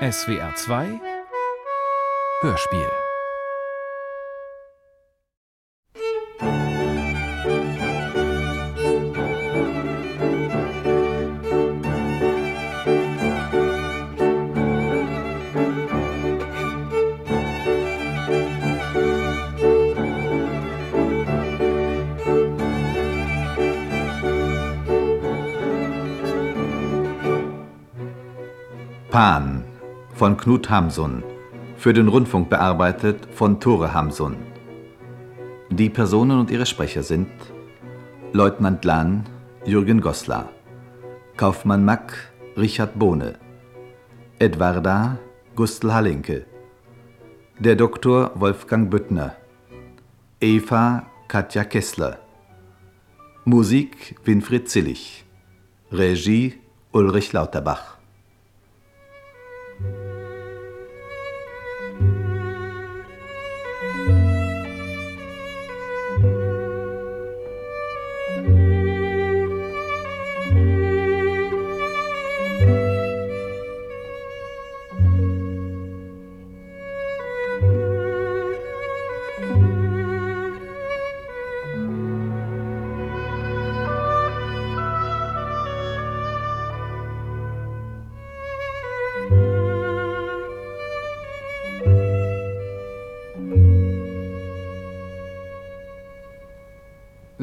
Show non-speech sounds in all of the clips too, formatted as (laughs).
SWR 2 Hörspiel Knut Hamsun, für den Rundfunk bearbeitet von Tore Hamsun. Die Personen und ihre Sprecher sind Leutnant Lahn Jürgen Goslar, Kaufmann Mack Richard Bohne, Edwarda Gustl Hallinke, der Doktor Wolfgang Büttner, Eva Katja Kessler, Musik Winfried Zillig, Regie Ulrich Lauterbach.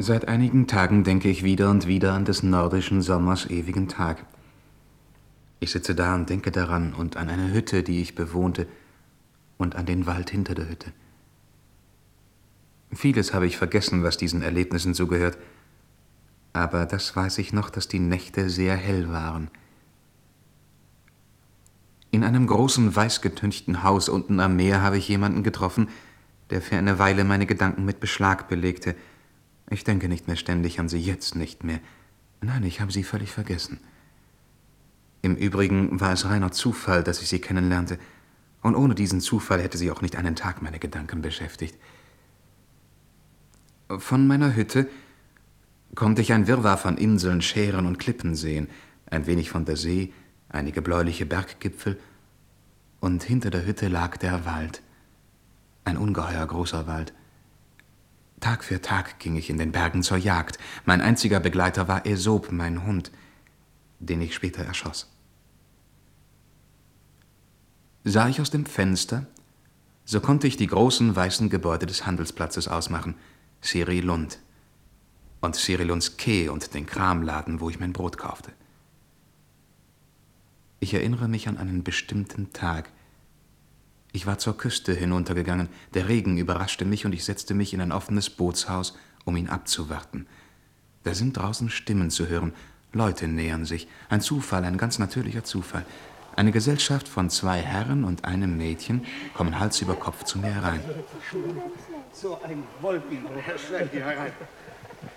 Seit einigen Tagen denke ich wieder und wieder an des nordischen Sommers ewigen Tag. Ich sitze da und denke daran und an eine Hütte, die ich bewohnte, und an den Wald hinter der Hütte. Vieles habe ich vergessen, was diesen Erlebnissen zugehört, aber das weiß ich noch, dass die Nächte sehr hell waren. In einem großen, weißgetünchten Haus unten am Meer habe ich jemanden getroffen, der für eine Weile meine Gedanken mit Beschlag belegte – ich denke nicht mehr ständig an sie, jetzt nicht mehr. Nein, ich habe sie völlig vergessen. Im Übrigen war es reiner Zufall, dass ich sie kennenlernte, und ohne diesen Zufall hätte sie auch nicht einen Tag meine Gedanken beschäftigt. Von meiner Hütte konnte ich ein Wirrwarr von Inseln, Schären und Klippen sehen, ein wenig von der See, einige bläuliche Berggipfel, und hinter der Hütte lag der Wald, ein ungeheuer großer Wald. Tag für Tag ging ich in den Bergen zur Jagd. Mein einziger Begleiter war Aesop, mein Hund, den ich später erschoss. Sah ich aus dem Fenster, so konnte ich die großen weißen Gebäude des Handelsplatzes ausmachen, Siri Lund und Siri Lunds Keh und den Kramladen, wo ich mein Brot kaufte. Ich erinnere mich an einen bestimmten Tag, ich war zur Küste hinuntergegangen, der Regen überraschte mich und ich setzte mich in ein offenes Bootshaus, um ihn abzuwarten. Da sind draußen Stimmen zu hören, Leute nähern sich. Ein Zufall, ein ganz natürlicher Zufall. Eine Gesellschaft von zwei Herren und einem Mädchen kommen Hals über Kopf zu mir herein. So ein Wolkenbruch. Schnell hier herein.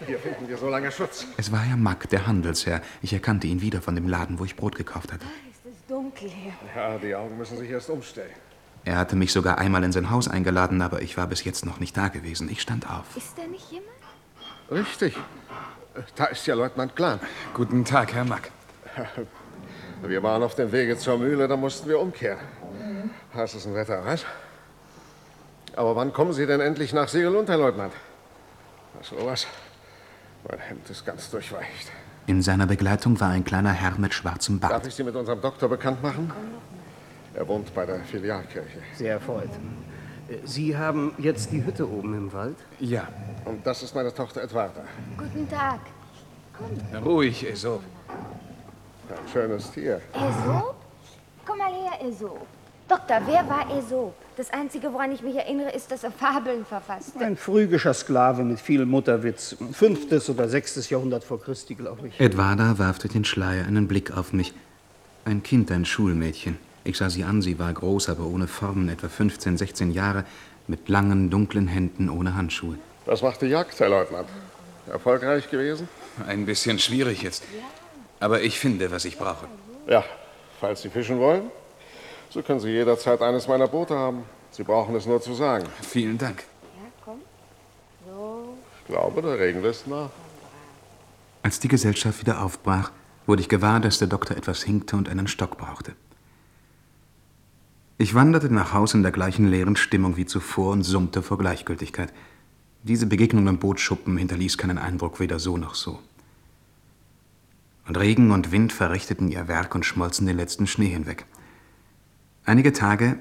Hier finden wir so lange Schutz. Es war Herr Mack, der Handelsherr. Ich erkannte ihn wieder von dem Laden, wo ich Brot gekauft hatte. Ah, ist es dunkel hier. Ja, die Augen müssen sich erst umstellen. Er hatte mich sogar einmal in sein Haus eingeladen, aber ich war bis jetzt noch nicht da gewesen. Ich stand auf. Ist da nicht jemand? Richtig. Da ist ja Leutnant Glan. Guten Tag, Herr Mack. Wir waren auf dem Wege zur Mühle, da mussten wir umkehren. Heißes ein Wetter, was? Aber wann kommen Sie denn endlich nach Segelund, Herr Leutnant? So was. Mein Hemd ist ganz durchweicht. In seiner Begleitung war ein kleiner Herr mit schwarzem Bart. Darf ich Sie mit unserem Doktor bekannt machen? Er wohnt bei der Filialkirche. Sehr erfreut. Sie haben jetzt die Hütte oben im Wald? Ja. Und das ist meine Tochter Edwarda. Guten Tag. Komm. Ruhig, Aesop. Ein schönes Tier. Aesop? Komm mal her, Aesop. Doktor, wer war Aesop? Das Einzige, woran ich mich erinnere, ist, dass er Fabeln verfasste. Ein phrygischer Sklave mit viel Mutterwitz. Fünftes oder sechstes Jahrhundert vor Christi, glaube ich. Edwarda warf durch den Schleier einen Blick auf mich. Ein Kind, ein Schulmädchen. Ich sah sie an, sie war groß, aber ohne Formen, etwa 15, 16 Jahre, mit langen, dunklen Händen ohne Handschuhe. Was macht die Jagd, Herr Leutnant? Erfolgreich gewesen? Ein bisschen schwierig jetzt. Aber ich finde, was ich brauche. Ja, falls Sie fischen wollen, so können Sie jederzeit eines meiner Boote haben. Sie brauchen es nur zu sagen. Vielen Dank. Ja, komm. So. Ich glaube, der Regen lässt nach. Als die Gesellschaft wieder aufbrach, wurde ich gewahr, dass der Doktor etwas hinkte und einen Stock brauchte. Ich wanderte nach Haus in der gleichen leeren Stimmung wie zuvor und summte vor Gleichgültigkeit. Diese Begegnung im Bootschuppen hinterließ keinen Eindruck, weder so noch so. Und Regen und Wind verrichteten ihr Werk und schmolzen den letzten Schnee hinweg. Einige Tage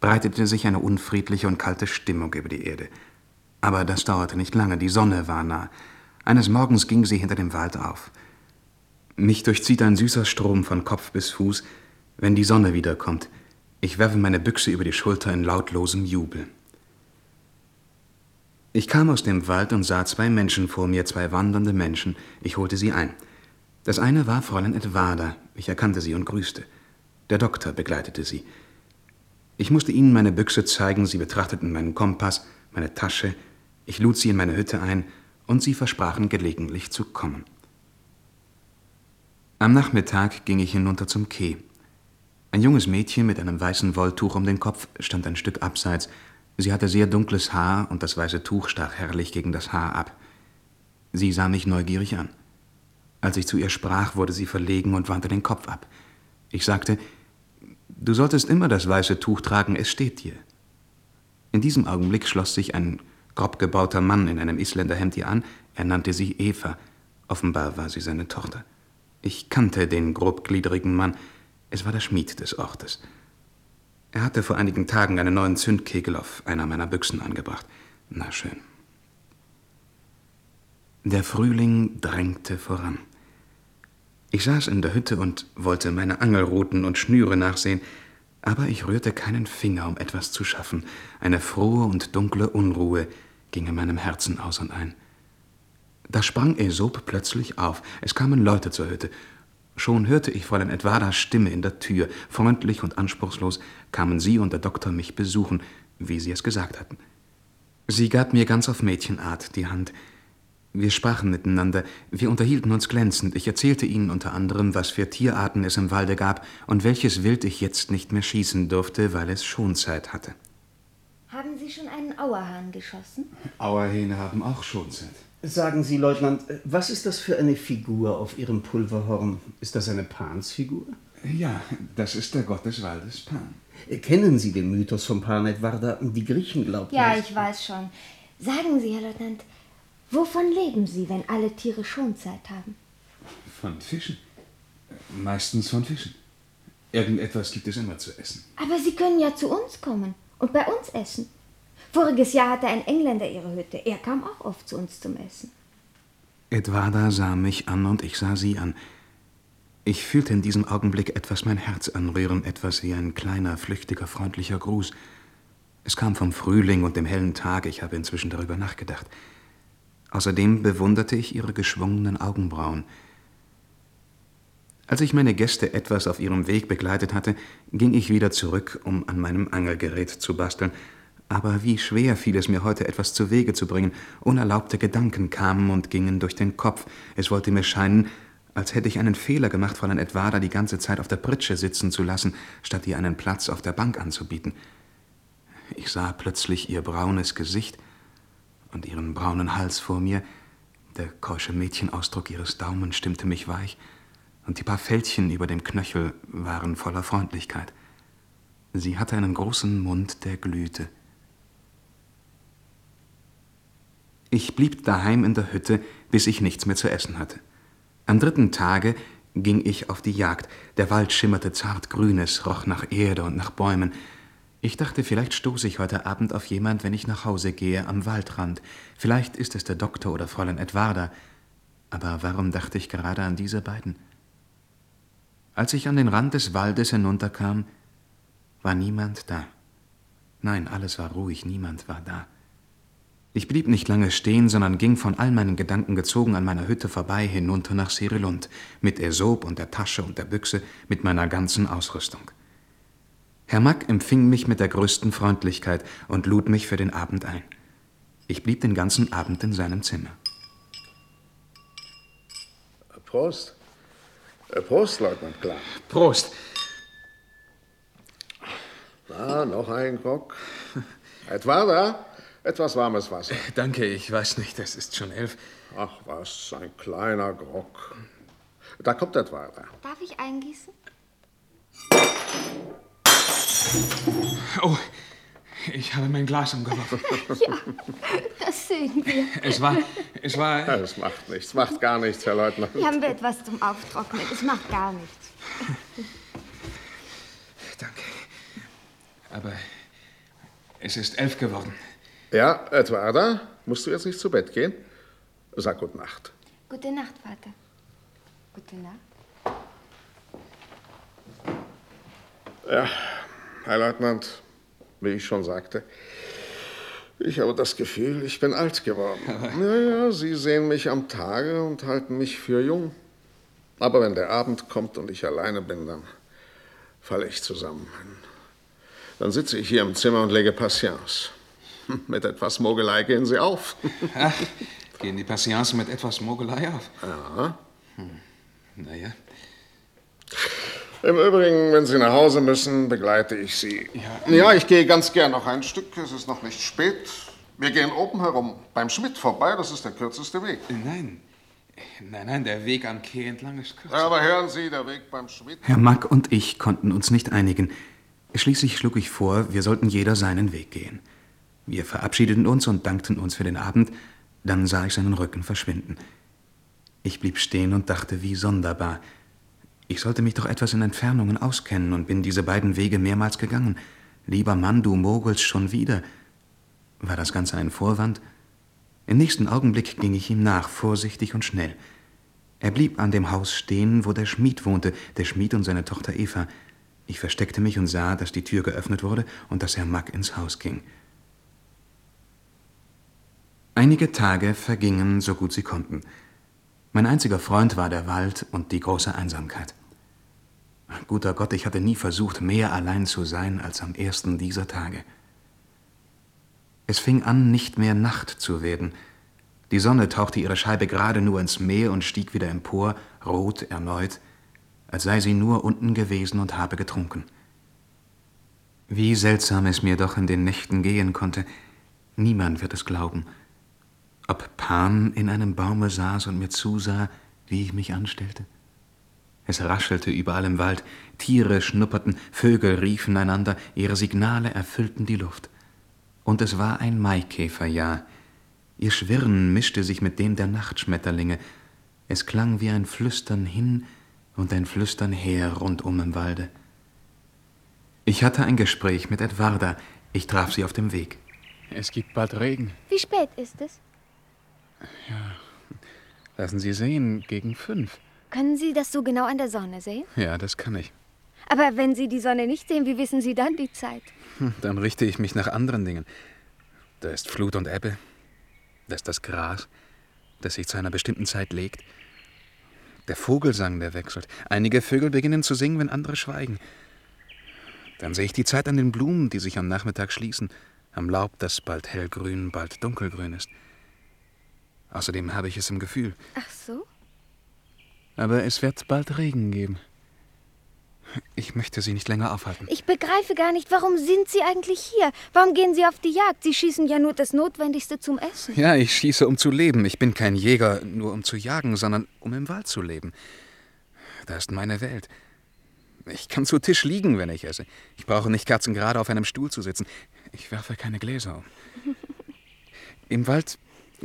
breitete sich eine unfriedliche und kalte Stimmung über die Erde. Aber das dauerte nicht lange, die Sonne war nah. Eines Morgens ging sie hinter dem Wald auf. Mich durchzieht ein süßer Strom von Kopf bis Fuß, wenn die Sonne wiederkommt. Ich werfe meine Büchse über die Schulter in lautlosem Jubel. Ich kam aus dem Wald und sah zwei Menschen vor mir, zwei wandernde Menschen. Ich holte sie ein. Das eine war Fräulein Edwarda. Ich erkannte sie und grüßte. Der Doktor begleitete sie. Ich musste ihnen meine Büchse zeigen, sie betrachteten meinen Kompass, meine Tasche, ich lud sie in meine Hütte ein, und sie versprachen gelegentlich zu kommen. Am Nachmittag ging ich hinunter zum Quai. Ein junges Mädchen mit einem weißen Wolltuch um den Kopf stand ein Stück abseits. Sie hatte sehr dunkles Haar und das weiße Tuch stach herrlich gegen das Haar ab. Sie sah mich neugierig an. Als ich zu ihr sprach, wurde sie verlegen und wandte den Kopf ab. Ich sagte, du solltest immer das weiße Tuch tragen, es steht dir. In diesem Augenblick schloss sich ein grob gebauter Mann in einem Isländerhemd ihr an. Er nannte sie Eva. Offenbar war sie seine Tochter. Ich kannte den grobgliedrigen Mann. Es war der Schmied des Ortes. Er hatte vor einigen Tagen einen neuen Zündkegel auf einer meiner Büchsen angebracht. Na schön. Der Frühling drängte voran. Ich saß in der Hütte und wollte meine Angelruten und Schnüre nachsehen, aber ich rührte keinen Finger, um etwas zu schaffen. Eine frohe und dunkle Unruhe ging in meinem Herzen aus und ein. Da sprang Aesop plötzlich auf. Es kamen Leute zur Hütte. Schon hörte ich Fräulein Edwardas Stimme in der Tür. Freundlich und anspruchslos kamen sie und der Doktor mich besuchen, wie sie es gesagt hatten. Sie gab mir ganz auf Mädchenart die Hand. Wir sprachen miteinander, wir unterhielten uns glänzend. Ich erzählte ihnen unter anderem, was für Tierarten es im Walde gab und welches Wild ich jetzt nicht mehr schießen durfte, weil es Schonzeit hatte. Haben Sie schon einen Auerhahn geschossen? Auerhähne haben auch Schonzeit. Sagen Sie, Leutnant, was ist das für eine Figur auf Ihrem Pulverhorn? Ist das eine Pansfigur? Ja, das ist der Gott des Waldes Pan. Kennen Sie den Mythos von Pan Edwarda? Die Griechen glaubten Ja, ich weiß schon. Sagen Sie, Herr Leutnant, wovon leben Sie, wenn alle Tiere Schonzeit haben? Von Fischen. Meistens von Fischen. Irgendetwas gibt es immer zu essen. Aber Sie können ja zu uns kommen und bei uns essen. Voriges Jahr hatte ein Engländer ihre Hütte. Er kam auch oft zu uns zum Essen. Edwarda sah mich an und ich sah sie an. Ich fühlte in diesem Augenblick etwas mein Herz anrühren, etwas wie ein kleiner, flüchtiger, freundlicher Gruß. Es kam vom Frühling und dem hellen Tag, ich habe inzwischen darüber nachgedacht. Außerdem bewunderte ich ihre geschwungenen Augenbrauen. Als ich meine Gäste etwas auf ihrem Weg begleitet hatte, ging ich wieder zurück, um an meinem Angelgerät zu basteln. Aber wie schwer fiel es mir heute, etwas zu Wege zu bringen. Unerlaubte Gedanken kamen und gingen durch den Kopf. Es wollte mir scheinen, als hätte ich einen Fehler gemacht, Fräulein Edwarda die ganze Zeit auf der Pritsche sitzen zu lassen, statt ihr einen Platz auf der Bank anzubieten. Ich sah plötzlich ihr braunes Gesicht und ihren braunen Hals vor mir. Der keusche Mädchenausdruck ihres Daumen stimmte mich weich, und die paar Fältchen über dem Knöchel waren voller Freundlichkeit. Sie hatte einen großen Mund, der glühte. Ich blieb daheim in der Hütte, bis ich nichts mehr zu essen hatte. Am dritten Tage ging ich auf die Jagd. Der Wald schimmerte zartgrün, es roch nach Erde und nach Bäumen. Ich dachte, vielleicht stoße ich heute Abend auf jemand, wenn ich nach Hause gehe, am Waldrand. Vielleicht ist es der Doktor oder Fräulein Edwarda. Aber warum dachte ich gerade an diese beiden? Als ich an den Rand des Waldes hinunterkam, war niemand da. Nein, alles war ruhig, niemand war da. Ich blieb nicht lange stehen, sondern ging von all meinen Gedanken gezogen an meiner Hütte vorbei hinunter nach Serilund, mit Aesop und der Tasche und der Büchse, mit meiner ganzen Ausrüstung. Herr Mack empfing mich mit der größten Freundlichkeit und lud mich für den Abend ein. Ich blieb den ganzen Abend in seinem Zimmer. Prost. Äh, Prost, Leutnant Klar. Prost! Na, noch ein Grog. (laughs) Edwarda, etwas warmes Wasser. (laughs) Danke, ich weiß nicht, es ist schon elf. Ach was, ein kleiner Grog. Da kommt Edwarda. Darf ich eingießen? Oh, ich habe mein Glas umgeworfen. (laughs) (laughs) Ja, das sehen wir. Es war, es war... Ja, das macht nichts, macht gar nichts, Herr Leutnant. Hier haben wir etwas zum Auftrocknen. Es macht gar nichts. Danke. Aber es ist elf geworden. Ja, Edwarda, musst du jetzt nicht zu Bett gehen? Sag gute Nacht. Gute Nacht, Vater. Gute Nacht. Ja, Herr Leutnant, wie ich schon sagte, ich habe das Gefühl, ich bin alt geworden. (laughs) Ja, ja, Sie sehen mich am Tage und halten mich für jung. Aber wenn der Abend kommt und ich alleine bin, dann falle ich zusammen. Dann sitze ich hier im Zimmer und lege Patience. (laughs) Mit etwas Mogelei gehen Sie auf. (laughs) Ach, gehen die Patience mit etwas Mogelei auf? Ja. Hm. Naja. Im Übrigen, wenn Sie nach Hause müssen, begleite ich Sie. Ja, ja ich gehe ganz gern noch ein Stück. Es ist noch nicht spät. Wir gehen oben herum, beim Schmidt vorbei. Das ist der kürzeste Weg. Nein. Nein, nein, der Weg am Quai entlang ist kürzer. Ja, aber hören Sie, der Weg beim Schmidt. Herr Mack und ich konnten uns nicht einigen. Schließlich schlug ich vor, wir sollten jeder seinen Weg gehen. Wir verabschiedeten uns und dankten uns für den Abend. Dann sah ich seinen Rücken verschwinden. Ich blieb stehen und dachte, wie sonderbar. Ich sollte mich doch etwas in Entfernungen auskennen und bin diese beiden Wege mehrmals gegangen. Lieber Mann, du mogelst schon wieder. War das Ganze ein Vorwand? Im nächsten Augenblick ging ich ihm nach, vorsichtig und schnell. Er blieb an dem Haus stehen, wo der Schmied wohnte, der Schmied und seine Tochter Eva. Ich versteckte mich und sah, dass die Tür geöffnet wurde und dass Herr Mack ins Haus ging. Einige Tage vergingen, so gut sie konnten. Mein einziger Freund war der Wald und die große Einsamkeit. Guter Gott, ich hatte nie versucht, mehr allein zu sein als am ersten dieser Tage. Es fing an, nicht mehr Nacht zu werden. Die Sonne tauchte ihre Scheibe gerade nur ins Meer und stieg wieder empor, rot erneut, als sei sie nur unten gewesen und habe getrunken. Wie seltsam es mir doch in den Nächten gehen konnte. Niemand wird es glauben. Ob Pan in einem Baume saß und mir zusah, wie ich mich anstellte? Es raschelte überall im Wald, Tiere schnupperten, Vögel riefen einander, ihre Signale erfüllten die Luft. Und es war ein Maikäferjahr. Ihr Schwirren mischte sich mit dem der Nachtschmetterlinge. Es klang wie ein Flüstern hin und ein Flüstern her rundum im Walde. Ich hatte ein Gespräch mit Edwarda. Ich traf sie auf dem Weg. Es gibt bald Regen. Wie spät ist es? Ja, lassen Sie sehen, gegen fünf. Können Sie das so genau an der Sonne sehen? Ja, das kann ich. Aber wenn Sie die Sonne nicht sehen, wie wissen Sie dann die Zeit? Hm, dann richte ich mich nach anderen Dingen. Da ist Flut und Ebbe. Da ist das Gras, das sich zu einer bestimmten Zeit legt. Der Vogelsang, der wechselt. Einige Vögel beginnen zu singen, wenn andere schweigen. Dann sehe ich die Zeit an den Blumen, die sich am Nachmittag schließen, am Laub, das bald hellgrün, bald dunkelgrün ist. Außerdem habe ich es im Gefühl. Ach so? Aber es wird bald Regen geben. Ich möchte Sie nicht länger aufhalten. Ich begreife gar nicht, warum sind Sie eigentlich hier? Warum gehen Sie auf die Jagd? Sie schießen ja nur das Notwendigste zum Essen. Ja, ich schieße, um zu leben. Ich bin kein Jäger, nur um zu jagen, sondern um im Wald zu leben. Da ist meine Welt. Ich kann zu Tisch liegen, wenn ich esse. Ich brauche nicht kerzengerade auf einem Stuhl zu sitzen. Ich werfe keine Gläser um. (laughs) Im Wald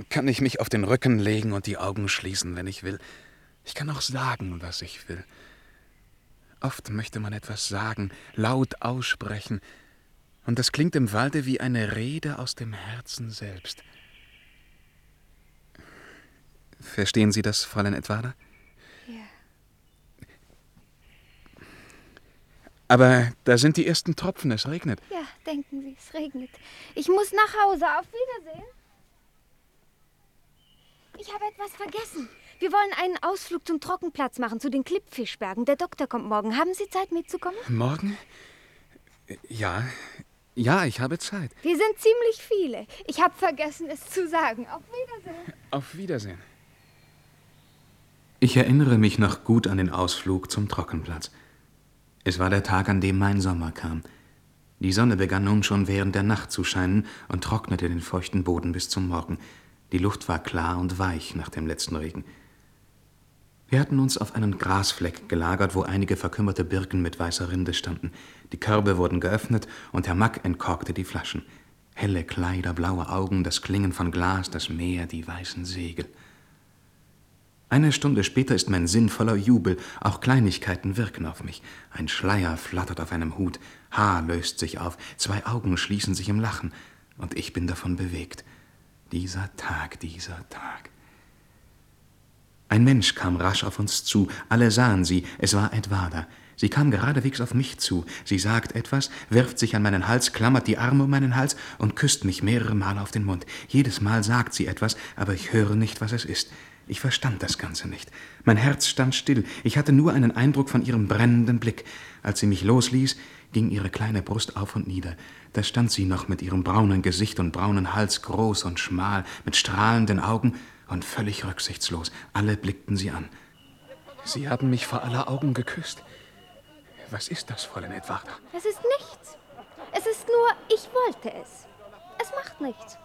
kann ich mich auf den Rücken legen und die Augen schließen, wenn ich will. Ich kann auch sagen, was ich will. Oft möchte man etwas sagen, laut aussprechen, und das klingt im Walde wie eine Rede aus dem Herzen selbst. Verstehen Sie das, Fräulein Edwarda? Ja. Aber da sind die ersten Tropfen, es regnet. Ja, denken Sie, es regnet. Ich muss nach Hause. Auf Wiedersehen. Ich habe etwas vergessen. Wir wollen einen Ausflug zum Trockenplatz machen, zu den Klippfischbergen. Der Doktor kommt morgen. Haben Sie Zeit mitzukommen? Morgen? Ja, ja, ich habe Zeit. Wir sind ziemlich viele. Ich habe vergessen, es zu sagen. Auf Wiedersehen. Auf Wiedersehen. Ich erinnere mich noch gut an den Ausflug zum Trockenplatz. Es war der Tag, an dem mein Sommer kam. Die Sonne begann nun schon während der Nacht zu scheinen und trocknete den feuchten Boden bis zum Morgen. Die Luft war klar und weich nach dem letzten Regen. Wir hatten uns auf einen Grasfleck gelagert, wo einige verkümmerte Birken mit weißer Rinde standen. Die Körbe wurden geöffnet und Herr Mack entkorkte die Flaschen. Helle Kleider, blaue Augen, das Klingen von Glas, das Meer, die weißen Segel. Eine Stunde später ist mein Sinn voller Jubel, auch Kleinigkeiten wirken auf mich. Ein Schleier flattert auf einem Hut, Haar löst sich auf, zwei Augen schließen sich im Lachen, und ich bin davon bewegt. Dieser Tag, dieser Tag. Ein Mensch kam rasch auf uns zu, alle sahen sie, es war Edwarda. Sie kam geradewegs auf mich zu, sie sagt etwas, wirft sich an meinen Hals, klammert die Arme um meinen Hals und küsst mich mehrere Mal auf den Mund. Jedes Mal sagt sie etwas, aber ich höre nicht, was es ist. Ich verstand das Ganze nicht. Mein Herz stand still. Ich hatte nur einen Eindruck von ihrem brennenden Blick. Als sie mich losließ, ging ihre kleine Brust auf und nieder. Da stand sie noch mit ihrem braunen Gesicht und braunen Hals, groß und schmal, mit strahlenden Augen und völlig rücksichtslos. Alle blickten sie an. Sie haben mich vor aller Augen geküsst. Was ist das, Fräulein Edwarda? Es ist nichts. Es ist nur, ich wollte es. Es macht nichts.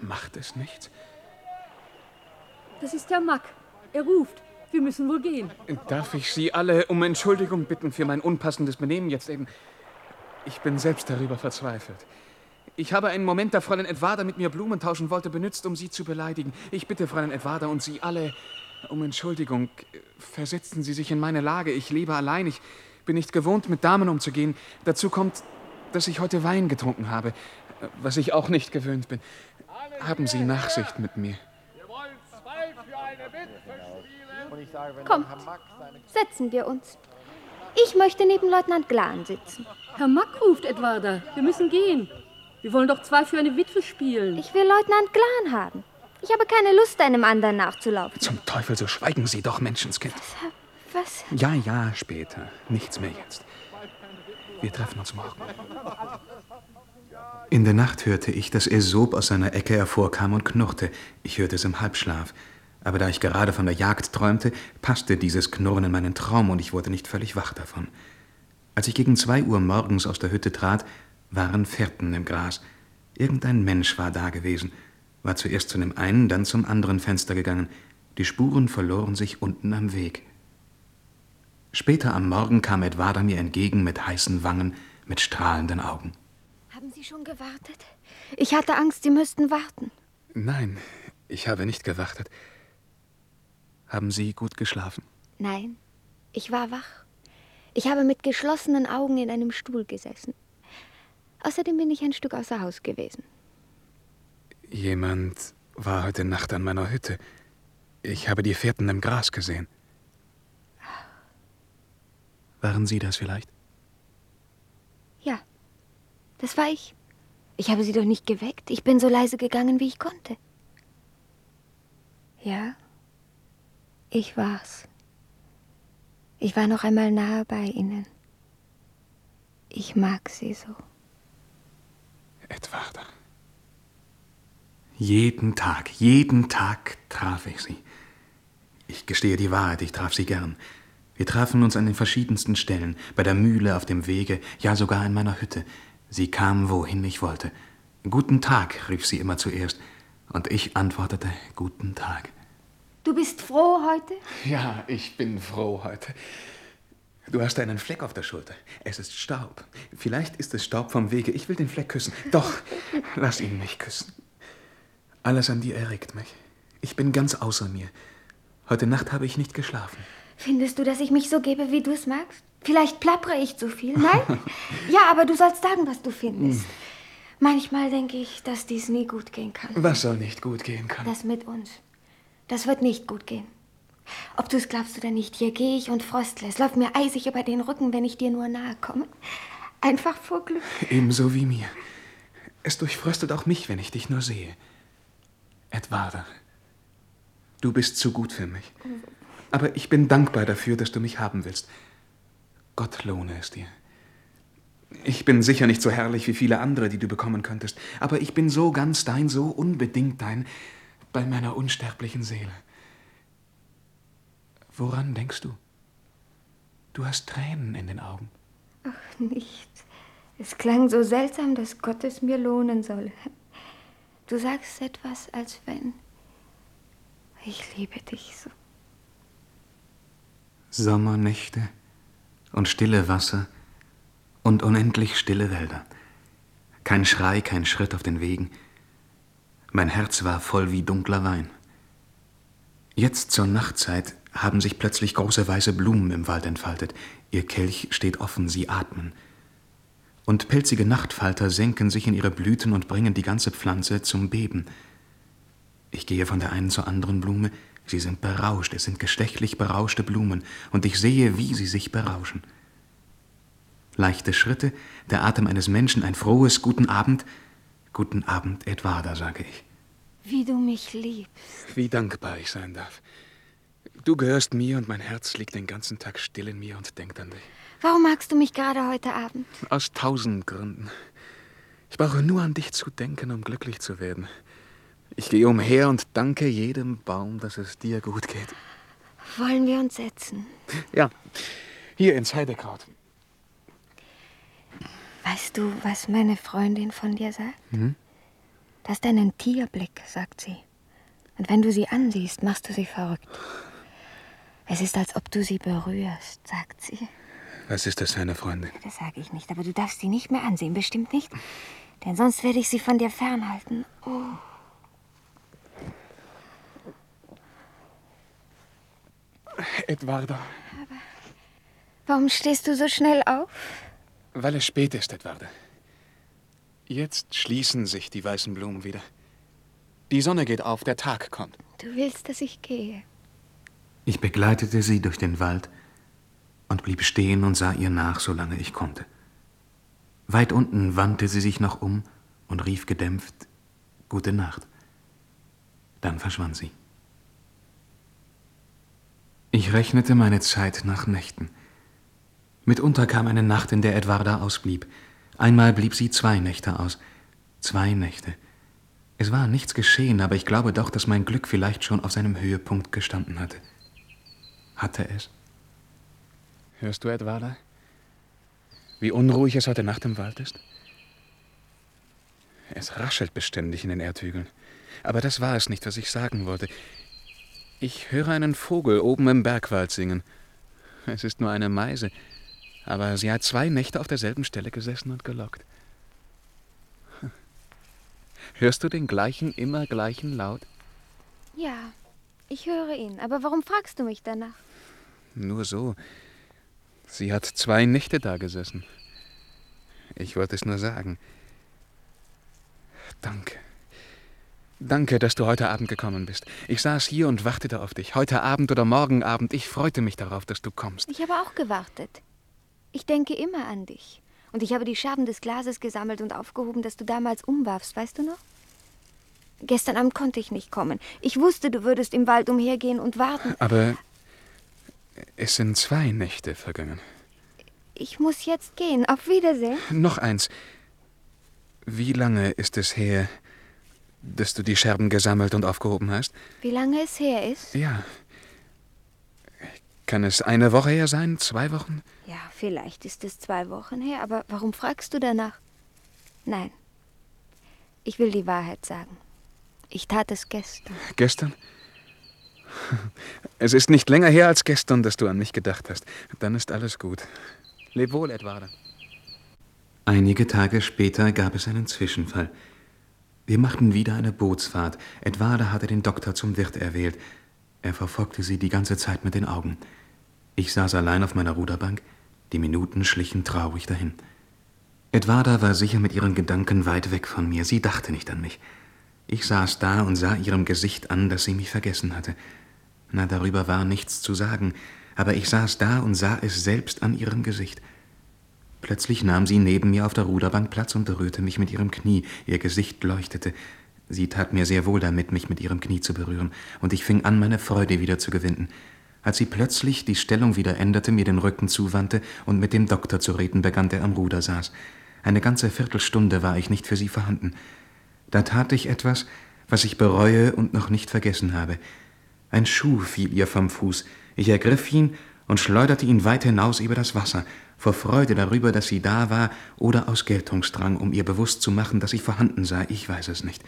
Macht es nichts? Das ist Herr Mack. Er ruft. Wir müssen wohl gehen. Darf ich Sie alle um Entschuldigung bitten für mein unpassendes Benehmen jetzt eben? Ich bin selbst darüber verzweifelt. Ich habe einen Moment, da Fräulein Edwarda mit mir Blumen tauschen wollte, benutzt, um Sie zu beleidigen. Ich bitte Fräulein Edwarda und Sie alle um Entschuldigung. Versetzen Sie sich in meine Lage. Ich lebe allein. Ich bin nicht gewohnt, mit Damen umzugehen. Dazu kommt, dass ich heute Wein getrunken habe, was ich auch nicht gewöhnt bin. Haben Sie Nachsicht mit mir. Kommt, setzen wir uns. Ich möchte neben Leutnant Glan sitzen. Herr Mack ruft Edwarda. Wir müssen gehen. Wir wollen doch zwei für eine Witwe spielen. Ich will Leutnant Glan haben. Ich habe keine Lust, einem anderen nachzulaufen. Zum Teufel, so schweigen Sie doch, Menschenskind. Was? Ja, ja, später. Nichts mehr jetzt. Wir treffen uns morgen. In der Nacht hörte ich, dass Aesop aus seiner Ecke hervorkam und knurrte. Ich hörte es im Halbschlaf. Aber da ich gerade von der Jagd träumte, passte dieses Knurren in meinen Traum und ich wurde nicht völlig wach davon. Als ich gegen zwei Uhr morgens aus der Hütte trat, waren Fährten im Gras. Irgendein Mensch war da gewesen, war zuerst zu dem einen, dann zum anderen Fenster gegangen. Die Spuren verloren sich unten am Weg. Später am Morgen kam Edwarda mir entgegen mit heißen Wangen, mit strahlenden Augen. Haben Sie schon gewartet? Ich hatte Angst, Sie müssten warten. Nein, ich habe nicht gewartet. Haben Sie gut geschlafen? Nein, ich war wach. Ich habe mit geschlossenen Augen in einem Stuhl gesessen. Außerdem bin ich ein Stück außer Haus gewesen. Jemand war heute Nacht an meiner Hütte. Ich habe die Fährten im Gras gesehen. Waren Sie das vielleicht? Ja, das war ich. Ich habe Sie doch nicht geweckt. Ich bin so leise gegangen, wie ich konnte. Ja, ich war's. Ich war noch einmal nahe bei Ihnen. Ich mag Sie so. Edwarda. Jeden Tag, jeden Tag traf ich sie. Ich gestehe die Wahrheit, ich traf sie gern. Wir trafen uns an den verschiedensten Stellen, bei der Mühle, auf dem Wege, ja sogar in meiner Hütte. Sie kam, wohin ich wollte. Guten Tag, rief sie immer zuerst, und ich antwortete Guten Tag. Du bist froh heute? Ja, ich bin froh heute. Du hast einen Fleck auf der Schulter. Es ist Staub. Vielleicht ist es Staub vom Wege. Ich will den Fleck küssen. Doch, (laughs) lass ihn mich küssen. Alles an dir erregt mich. Ich bin ganz außer mir. Heute Nacht habe ich nicht geschlafen. Findest du, dass ich mich so gebe, wie du es magst? Vielleicht plappere ich zu viel, nein? (laughs) ja, aber du sollst sagen, was du findest. Manchmal denke ich, dass dies nie gut gehen kann. Was soll nicht gut gehen kann? Das mit uns. Das wird nicht gut gehen. Ob du es glaubst oder nicht, hier gehe ich und frostle. Es läuft mir eisig über den Rücken, wenn ich dir nur nahe komme. Einfach vor Glück. Ebenso wie mir. Es durchfröstelt auch mich, wenn ich dich nur sehe. Edwarda, du bist zu gut für mich. Aber ich bin dankbar dafür, dass du mich haben willst. Gott lohne es dir. Ich bin sicher nicht so herrlich wie viele andere, die du bekommen könntest, aber ich bin so ganz dein, so unbedingt dein, bei meiner unsterblichen Seele. Woran denkst du? Du hast Tränen in den Augen. Ach, nichts. Es klang so seltsam, dass Gott es mir lohnen soll. Du sagst etwas, als wenn. Ich liebe dich so. Sommernächte und stille Wasser und unendlich stille Wälder. Kein Schrei, kein Schritt auf den Wegen. Mein Herz war voll wie dunkler Wein. Jetzt zur Nachtzeit haben sich plötzlich große weiße Blumen im Wald entfaltet. Ihr Kelch steht offen, sie atmen. Und pelzige Nachtfalter senken sich in ihre Blüten und bringen die ganze Pflanze zum Beben. Ich gehe von der einen zur anderen Blume, sie sind berauscht, es sind geschlechtlich berauschte Blumen, und ich sehe, wie sie sich berauschen. Leichte Schritte, der Atem eines Menschen, ein frohes Guten Abend. Guten Abend, Edwarda, sage ich. Wie du mich liebst. Wie dankbar ich sein darf. Du gehörst mir und mein Herz liegt den ganzen Tag still in mir und denkt an dich. Warum magst du mich gerade heute Abend? Aus tausend Gründen. Ich brauche nur an dich zu denken, um glücklich zu werden. Ich gehe umher und danke jedem Baum, dass es dir gut geht. Wollen wir uns setzen? Ja, hier ins Heidekraut. Weißt du, was meine Freundin von dir sagt? Hm? Du hast einen Tierblick, sagt sie. Und wenn du sie ansiehst, machst du sie verrückt. Es ist, als ob du sie berührst, sagt sie. Was ist das für eine Freundin? Das sage ich nicht, aber du darfst sie nicht mehr ansehen, bestimmt nicht. Denn sonst werde ich sie von dir fernhalten. Oh. Edwarda. Warum stehst du so schnell auf? Weil es spät ist, Edwarda. Jetzt schließen sich die weißen Blumen wieder. Die Sonne geht auf, der Tag kommt. Du willst, dass ich gehe. Ich begleitete sie durch den Wald und blieb stehen und sah ihr nach, solange ich konnte. Weit unten wandte sie sich noch um und rief gedämpft Gute Nacht. Dann verschwand sie. Ich rechnete meine Zeit nach Nächten. Mitunter kam eine Nacht, in der Edwarda ausblieb. Einmal blieb sie zwei Nächte aus. Zwei Nächte. Es war nichts geschehen, aber ich glaube doch, dass mein Glück vielleicht schon auf seinem Höhepunkt gestanden hatte. Hatte es? Hörst du, Edwarda? Wie unruhig es heute Nacht im Wald ist? Es raschelt beständig in den Erdhügeln. Aber das war es nicht, was ich sagen wollte. Ich höre einen Vogel oben im Bergwald singen. Es ist nur eine Meise, aber sie hat zwei Nächte auf derselben Stelle gesessen und gelockt. (laughs) Hörst du den gleichen, immer gleichen Laut? Ja, ich höre ihn. Aber warum fragst du mich danach? Nur so. Sie hat zwei Nächte da gesessen. Ich wollte es nur sagen. Danke. Danke, dass du heute Abend gekommen bist. Ich saß hier und wartete auf dich. Heute Abend oder morgen Abend. Ich freute mich darauf, dass du kommst. Ich habe auch gewartet. Ich denke immer an dich. Und ich habe die Scherben des Glases gesammelt und aufgehoben, das du damals umwarfst, weißt du noch? Gestern Abend konnte ich nicht kommen. Ich wusste, du würdest im Wald umhergehen und warten. Aber es sind zwei Nächte vergangen. Ich muss jetzt gehen. Auf Wiedersehen. Noch eins. Wie lange ist es her, dass du die Scherben gesammelt und aufgehoben hast? Wie lange es her ist? Ja. Kann es eine Woche her sein? Zwei Wochen? Ja, vielleicht ist es zwei Wochen her, aber warum fragst du danach? Nein. Ich will die Wahrheit sagen. Ich tat es gestern. Gestern? (laughs) Es ist nicht länger her als gestern, dass du an mich gedacht hast. Dann ist alles gut. Leb wohl, Edwarda. Einige Tage später gab es einen Zwischenfall. Wir machten wieder eine Bootsfahrt. Edwarda hatte den Doktor zum Wirt erwählt. Er verfolgte sie die ganze Zeit mit den Augen. Ich saß allein auf meiner Ruderbank. Die Minuten schlichen traurig dahin. Edwarda war sicher mit ihren Gedanken weit weg von mir. Sie dachte nicht an mich. Ich saß da und sah ihrem Gesicht an, dass sie mich vergessen hatte. Na, darüber war nichts zu sagen, aber ich saß da und sah es selbst an ihrem Gesicht. Plötzlich nahm sie neben mir auf der Ruderbank Platz und berührte mich mit ihrem Knie. Ihr Gesicht leuchtete. Sie tat mir sehr wohl damit, mich mit ihrem Knie zu berühren, und ich fing an, meine Freude wieder zu gewinnen. Als sie plötzlich die Stellung wieder änderte, mir den Rücken zuwandte und mit dem Doktor zu reden begann, der am Ruder saß. Eine ganze Viertelstunde war ich nicht für sie vorhanden. Da tat ich etwas, was ich bereue und noch nicht vergessen habe. Ein Schuh fiel ihr vom Fuß. Ich ergriff ihn und schleuderte ihn weit hinaus über das Wasser, vor Freude darüber, dass sie da war, oder aus Geltungsdrang, um ihr bewusst zu machen, dass ich vorhanden sei, ich weiß es nicht.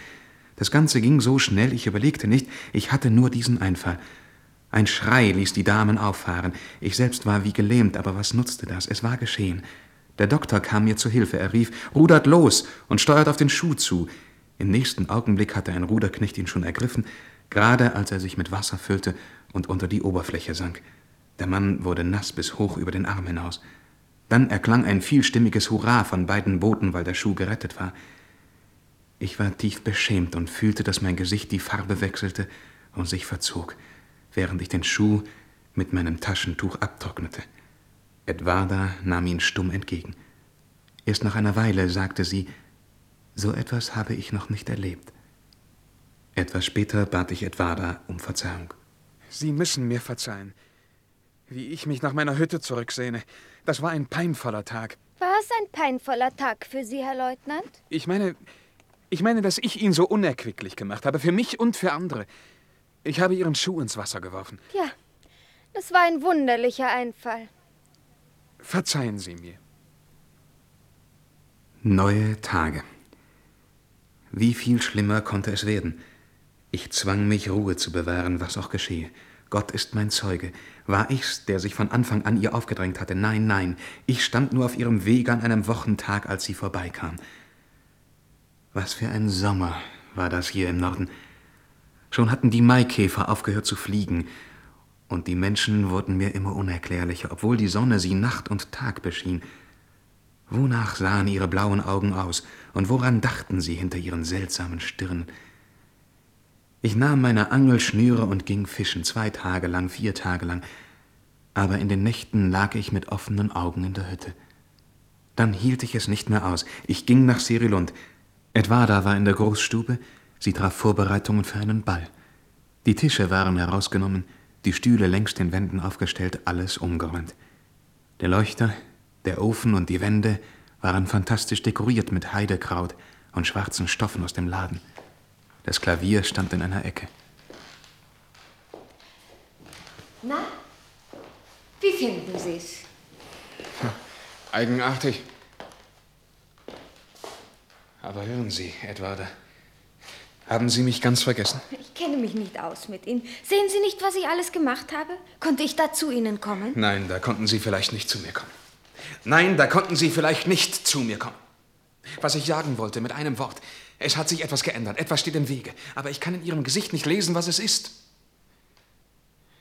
Das Ganze ging so schnell, ich überlegte nicht, ich hatte nur diesen Einfall. Ein Schrei ließ die Damen auffahren. Ich selbst war wie gelähmt, aber was nutzte das? Es war geschehen. Der Doktor kam mir zu Hilfe. Er rief, rudert los und steuert auf den Schuh zu. Im nächsten Augenblick hatte ein Ruderknecht ihn schon ergriffen, gerade als er sich mit Wasser füllte und unter die Oberfläche sank. Der Mann wurde nass bis hoch über den Arm hinaus. Dann erklang ein vielstimmiges Hurra von beiden Booten, weil der Schuh gerettet war. Ich war tief beschämt und fühlte, dass mein Gesicht die Farbe wechselte und sich verzog, während ich den Schuh mit meinem Taschentuch abtrocknete. Edwarda nahm ihn stumm entgegen. Erst nach einer Weile sagte sie, so etwas habe ich noch nicht erlebt. Etwas später bat ich Edwarda um Verzeihung. Sie müssen mir verzeihen. Wie ich mich nach meiner Hütte zurücksehne. Das war ein peinvoller Tag. War es ein peinvoller Tag für Sie, Herr Leutnant? Ich meine, ich meine, dass ich ihn so unerquicklich gemacht habe, für mich und für andere. Ich habe Ihren Schuh ins Wasser geworfen. Ja, das war ein wunderlicher Einfall. Verzeihen Sie mir. Neue Tage. Wie viel schlimmer konnte es werden? Ich zwang mich, Ruhe zu bewahren, was auch geschehe. Gott ist mein Zeuge. War ich's, der sich von Anfang an ihr aufgedrängt hatte? Nein, nein. Ich stand nur auf ihrem Wege an einem Wochentag, als sie vorbeikam. Was für ein Sommer war das hier im Norden. Schon hatten die Maikäfer aufgehört zu fliegen, und die Menschen wurden mir immer unerklärlicher, obwohl die Sonne sie Nacht und Tag beschien. Wonach sahen ihre blauen Augen aus, und woran dachten sie hinter ihren seltsamen Stirnen? Ich nahm meine Angelschnüre und ging fischen, zwei Tage lang, vier Tage lang, aber in den Nächten lag ich mit offenen Augen in der Hütte. Dann hielt ich es nicht mehr aus. Ich ging nach Sirilund. Edwarda war in der Großstube, sie traf Vorbereitungen für einen Ball. Die Tische waren herausgenommen, die Stühle längs den Wänden aufgestellt, alles umgeräumt. Der Leuchter, der Ofen und die Wände waren fantastisch dekoriert mit Heidekraut und schwarzen Stoffen aus dem Laden. Das Klavier stand in einer Ecke. Na, wie finden Sie es? Eigenartig. Aber hören Sie, Edwarda. Haben Sie mich ganz vergessen? Ich kenne mich nicht aus mit Ihnen. Sehen Sie nicht, was ich alles gemacht habe? Konnte ich da zu Ihnen kommen? Nein, da konnten Sie vielleicht nicht zu mir kommen. Nein, da konnten Sie vielleicht nicht zu mir kommen. Was ich sagen wollte, mit einem Wort. Es hat sich etwas geändert, etwas steht im Wege. Aber ich kann in Ihrem Gesicht nicht lesen, was es ist.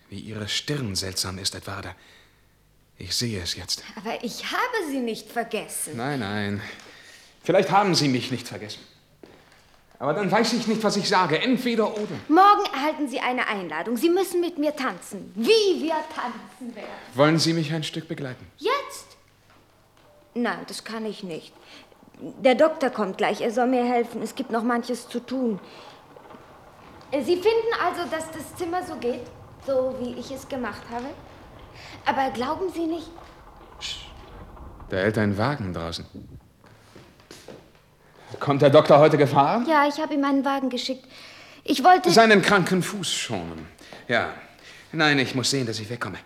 Wie Ihre Stirn seltsam ist, Edwarda. Ich sehe es jetzt. Aber ich habe Sie nicht vergessen. Nein, nein. Vielleicht haben Sie mich nicht vergessen. Aber dann weiß ich nicht, was ich sage. Entweder oder. Morgen erhalten Sie eine Einladung. Sie müssen mit mir tanzen. Wie wir tanzen werden. Wollen Sie mich ein Stück begleiten? Jetzt? Nein, das kann ich nicht. Der Doktor kommt gleich. Er soll mir helfen. Es gibt noch manches zu tun. Sie finden also, dass das Zimmer so geht, so wie ich es gemacht habe? Aber glauben Sie nicht, Da hält ein Wagen draußen. Kommt der Doktor heute gefahren? Ja, ich habe ihm einen Wagen geschickt. Ich wollte. Seinen kranken Fuß schonen. Ja. Nein, ich muss sehen, dass ich wegkomme.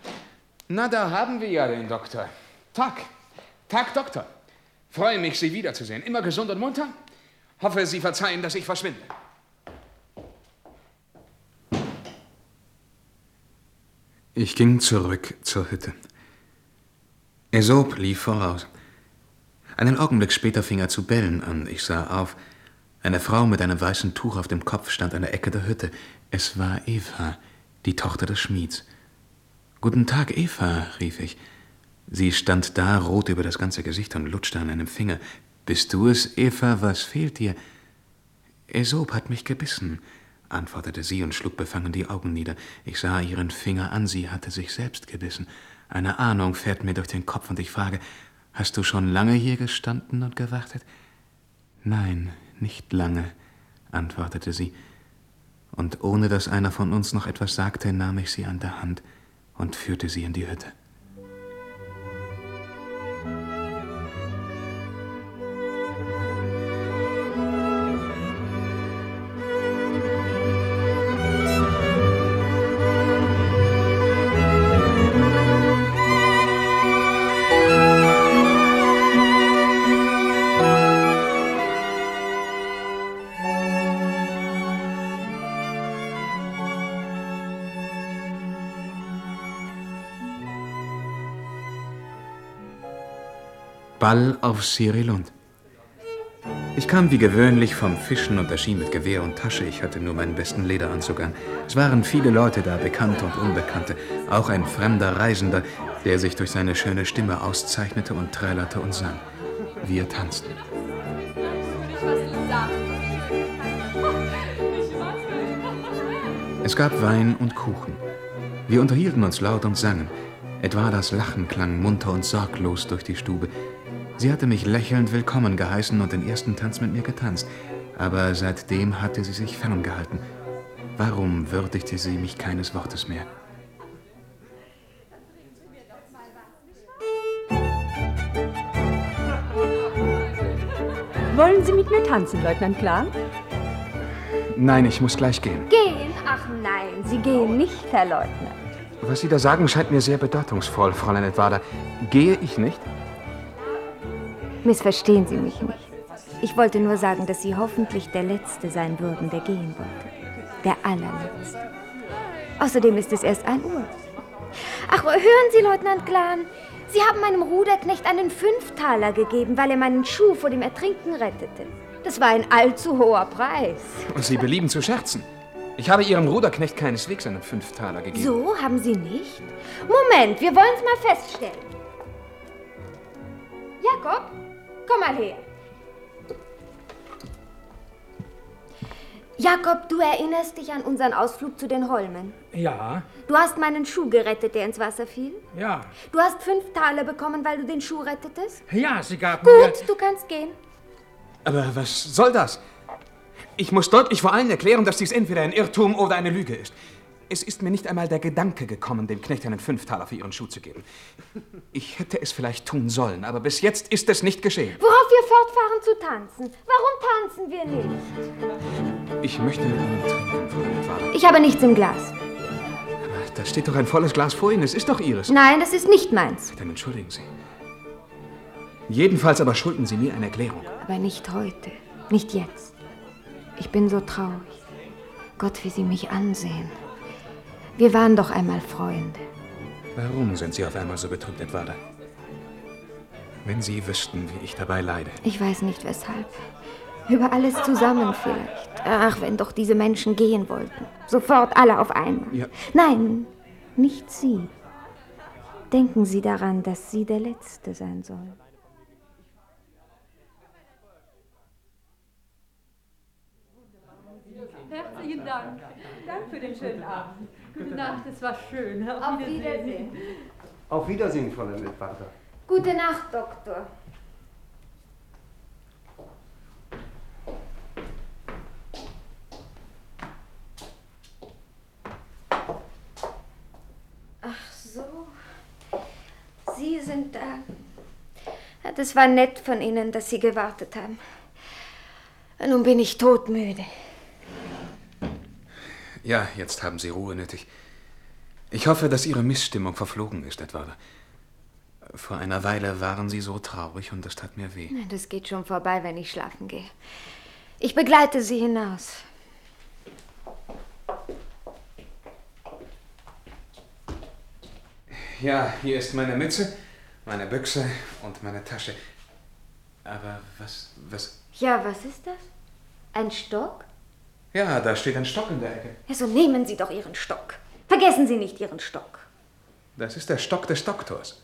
Na, da haben wir ja den Doktor. Tag. Tag, Doktor. Freue mich, Sie wiederzusehen. Immer gesund und munter? Hoffe, Sie verzeihen, dass ich verschwinde. Ich ging zurück zur Hütte. Aesop lief voraus. Einen Augenblick später fing er zu bellen an. Ich sah auf. Eine Frau mit einem weißen Tuch auf dem Kopf stand an der Ecke der Hütte. Es war Eva, die Tochter des Schmieds. Guten Tag, Eva, rief ich. Sie stand da, rot über das ganze Gesicht und lutschte an einem Finger. Bist du es, Eva? Was fehlt dir? Aesop hat mich gebissen, antwortete sie und schlug befangen die Augen nieder. Ich sah ihren Finger an, sie hatte sich selbst gebissen. Eine Ahnung fährt mir durch den Kopf und ich frage, hast du schon lange hier gestanden und gewartet? Nein, nicht lange, antwortete sie. Und ohne dass einer von uns noch etwas sagte, nahm ich sie an der Hand und führte sie in die Hütte. Ball auf Sirilund. Ich kam wie gewöhnlich vom Fischen und erschien mit Gewehr und Tasche. Ich hatte nur meinen besten Lederanzug an. Es waren viele Leute da, Bekannte und Unbekannte. Auch ein fremder Reisender, der sich durch seine schöne Stimme auszeichnete und trällerte und sang. Wir tanzten. Es gab Wein und Kuchen. Wir unterhielten uns laut und sangen. Etwa das Lachen klang munter und sorglos durch die Stube. Sie hatte mich lächelnd willkommen geheißen und den ersten Tanz mit mir getanzt. Aber seitdem hatte sie sich ferngehalten. Warum würdigte sie mich keines Wortes mehr? Wollen Sie mit mir tanzen, Leutnant Klan? Nein, ich muss gleich gehen. Gehen? Ach nein, Sie gehen nicht, Herr Leutnant. Was Sie da sagen, scheint mir sehr bedeutungsvoll, Fräulein Edwarda. Gehe ich nicht? Missverstehen Sie mich nicht. Ich wollte nur sagen, dass Sie hoffentlich der Letzte sein würden, der gehen wollte. Der allerletzte. Außerdem ist es erst ein Uhr. Ach, hören Sie, Leutnant Glan. Sie haben meinem Ruderknecht einen Fünftaler gegeben, weil er meinen Schuh vor dem Ertrinken rettete. Das war ein allzu hoher Preis. Und Sie belieben zu scherzen. Ich habe Ihrem Ruderknecht keineswegs einen Fünftaler gegeben. So, haben Sie nicht? Moment, wir wollen es mal feststellen. Jakob, komm mal her. Jakob, du erinnerst dich an unseren Ausflug zu den Holmen. Ja, Du hast meinen Schuh gerettet, der ins Wasser fiel. ja. Du hast fünf Taler bekommen, weil du den Schuh rettetest. Ja, sie gab mir... Gut, du kannst gehen. Aber was soll das? Ich muss deutlich vor allen erklären, dass dies entweder ein Irrtum oder eine Lüge ist. Es ist mir nicht einmal der Gedanke gekommen, dem Knecht einen Fünftaler für Ihren Schuh zu geben. Ich hätte es vielleicht tun sollen, aber bis jetzt ist es nicht geschehen. Worauf wir fortfahren zu tanzen. Warum tanzen wir nicht? Ich möchte mit Ihnen trinken, Fräulein. Ich habe nichts im Glas. Aber da steht doch ein volles Glas vor Ihnen. Es ist doch Ihres. Nein, das ist nicht meins. Dann entschuldigen Sie. Jedenfalls aber schulden Sie mir eine Erklärung. Aber nicht heute. Nicht jetzt. Ich bin so traurig. Gott, wie Sie mich ansehen. Wir waren doch einmal Freunde. Warum sind Sie auf einmal so betrübt, Edwarda? Wenn Sie wüssten, wie ich dabei leide. Ich weiß nicht weshalb. Über alles zusammen vielleicht. Ach, wenn doch diese Menschen gehen wollten. Sofort alle auf einmal. Ja. Nein, nicht Sie. Denken Sie daran, dass Sie der Letzte sein sollen. Herzlichen Dank. Dank für den schönen Abend. Gute Nacht, es war schön. Auf, Wiedersehen. Auf Wiedersehen, Fräulein Edwarda. Gute Nacht, Doktor. Ach so. Sie sind da. Ja, Das war nett von Ihnen, dass Sie gewartet haben. Nun bin ich todmüde. Ja, jetzt haben Sie Ruhe nötig. Ich hoffe, dass Ihre Missstimmung verflogen ist, Edwarda. Vor einer Weile waren Sie so traurig und das tat mir weh. Nein, Das geht schon vorbei, wenn ich schlafen gehe. Ich begleite Sie hinaus. Ja, hier ist meine Mütze, meine Büchse und meine Tasche. Aber was, was... Ja, was ist das? Ein Stock? Ja, da steht ein Stock in der Ecke. Ja, so nehmen Sie doch Ihren Stock. Vergessen Sie nicht Ihren Stock. Das ist der Stock des Doktors.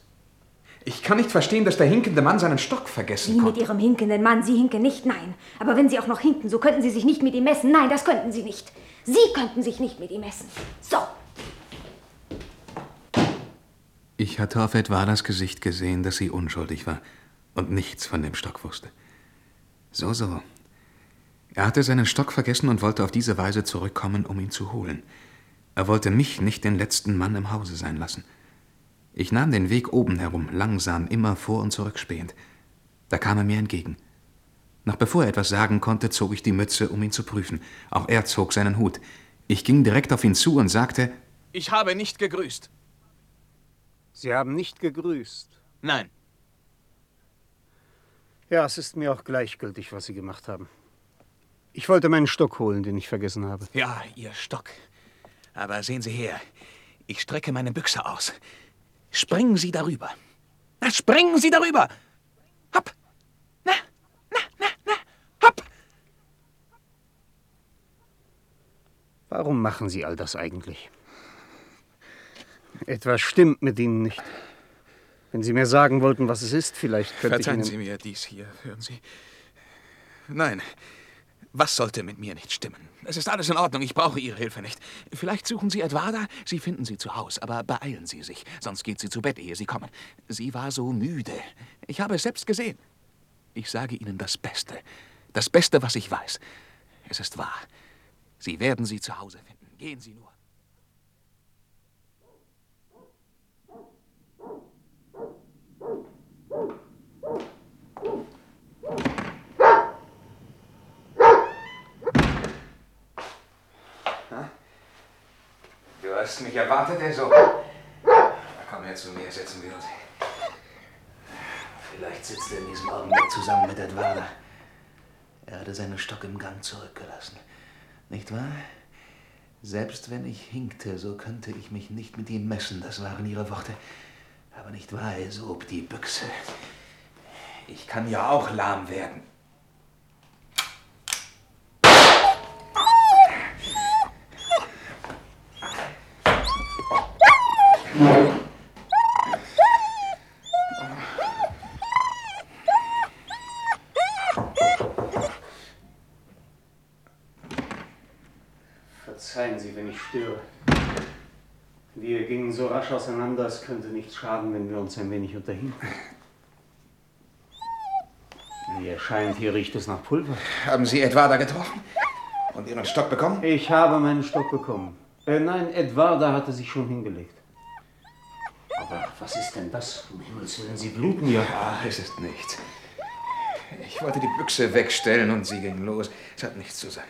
Ich kann nicht verstehen, dass der hinkende Mann seinen Stock vergessen Sie mit konnte. Ihrem hinkenden Mann, Sie hinken nicht, nein. Aber wenn Sie auch noch hinken, so könnten Sie sich nicht mit ihm messen. Nein, das könnten Sie nicht. Sie könnten sich nicht mit ihm messen. So, Ich hatte auf Edwardas Gesicht gesehen, dass sie unschuldig war und nichts von dem Stock wusste. So, so. Er hatte seinen Stock vergessen und wollte auf diese Weise zurückkommen, um ihn zu holen. Er wollte mich nicht den letzten Mann im Hause sein lassen. Ich nahm den Weg oben herum, langsam, immer vor und zurück spähend. Da kam er mir entgegen. Noch bevor er etwas sagen konnte, zog ich die Mütze, um ihn zu prüfen. Auch er zog seinen Hut. Ich ging direkt auf ihn zu und sagte, Ich habe nicht gegrüßt. Sie haben nicht gegrüßt. Nein. Ja, es ist mir auch gleichgültig, was Sie gemacht haben. Ich wollte meinen Stock holen, den ich vergessen habe. Ja, Ihr Stock. Aber sehen Sie her, ich strecke meine Büchse aus. Springen Sie darüber. Na, springen Sie darüber! Hopp! Na, na, na, na, hopp! Warum machen Sie all das eigentlich? Etwas stimmt mit Ihnen nicht. Wenn Sie mir sagen wollten, was es ist, vielleicht könnte Verzeihen ich Ihnen... Verzeihen Sie mir dies hier, hören Sie. Nein, was sollte mit mir nicht stimmen? Es ist alles in Ordnung, ich brauche Ihre Hilfe nicht. Vielleicht suchen Sie Edwarda, Sie finden sie zu Hause, aber beeilen Sie sich, sonst geht sie zu Bett, ehe Sie kommen. Sie war so müde. Ich habe es selbst gesehen. Ich sage Ihnen das Beste. Das Beste, was ich weiß. Es ist wahr. Sie werden sie zu Hause finden. Gehen Sie nur. Du hast mich erwartet. Na, komm her zu mir, setzen wir uns. Vielleicht sitzt er in diesem Augenblick zusammen mit Edwarda. Er hatte seinen Stock im Gang zurückgelassen. Nicht wahr? Selbst wenn ich hinkte, so könnte ich mich nicht mit ihm messen. Das waren ihre Worte. Aber nicht wahr, Aesop, die Büchse. Ich kann ja auch lahm werden. Verzeihen Sie, wenn ich störe. Wir gingen so rasch auseinander, es könnte nicht schaden, wenn wir uns ein wenig unterhielten. Wie erscheint, hier riecht es nach Pulver. Haben Sie Edwarda getroffen? Und Ihren Stock bekommen? Ich habe meinen Stock bekommen. Äh, nein, Edwarda hatte sich schon hingelegt. Was ist denn das? Um Himmels Willen, Sie bluten ja. Ah, es ist nichts. Ich wollte die Büchse wegstellen und sie ging los. Es hat nichts zu sein.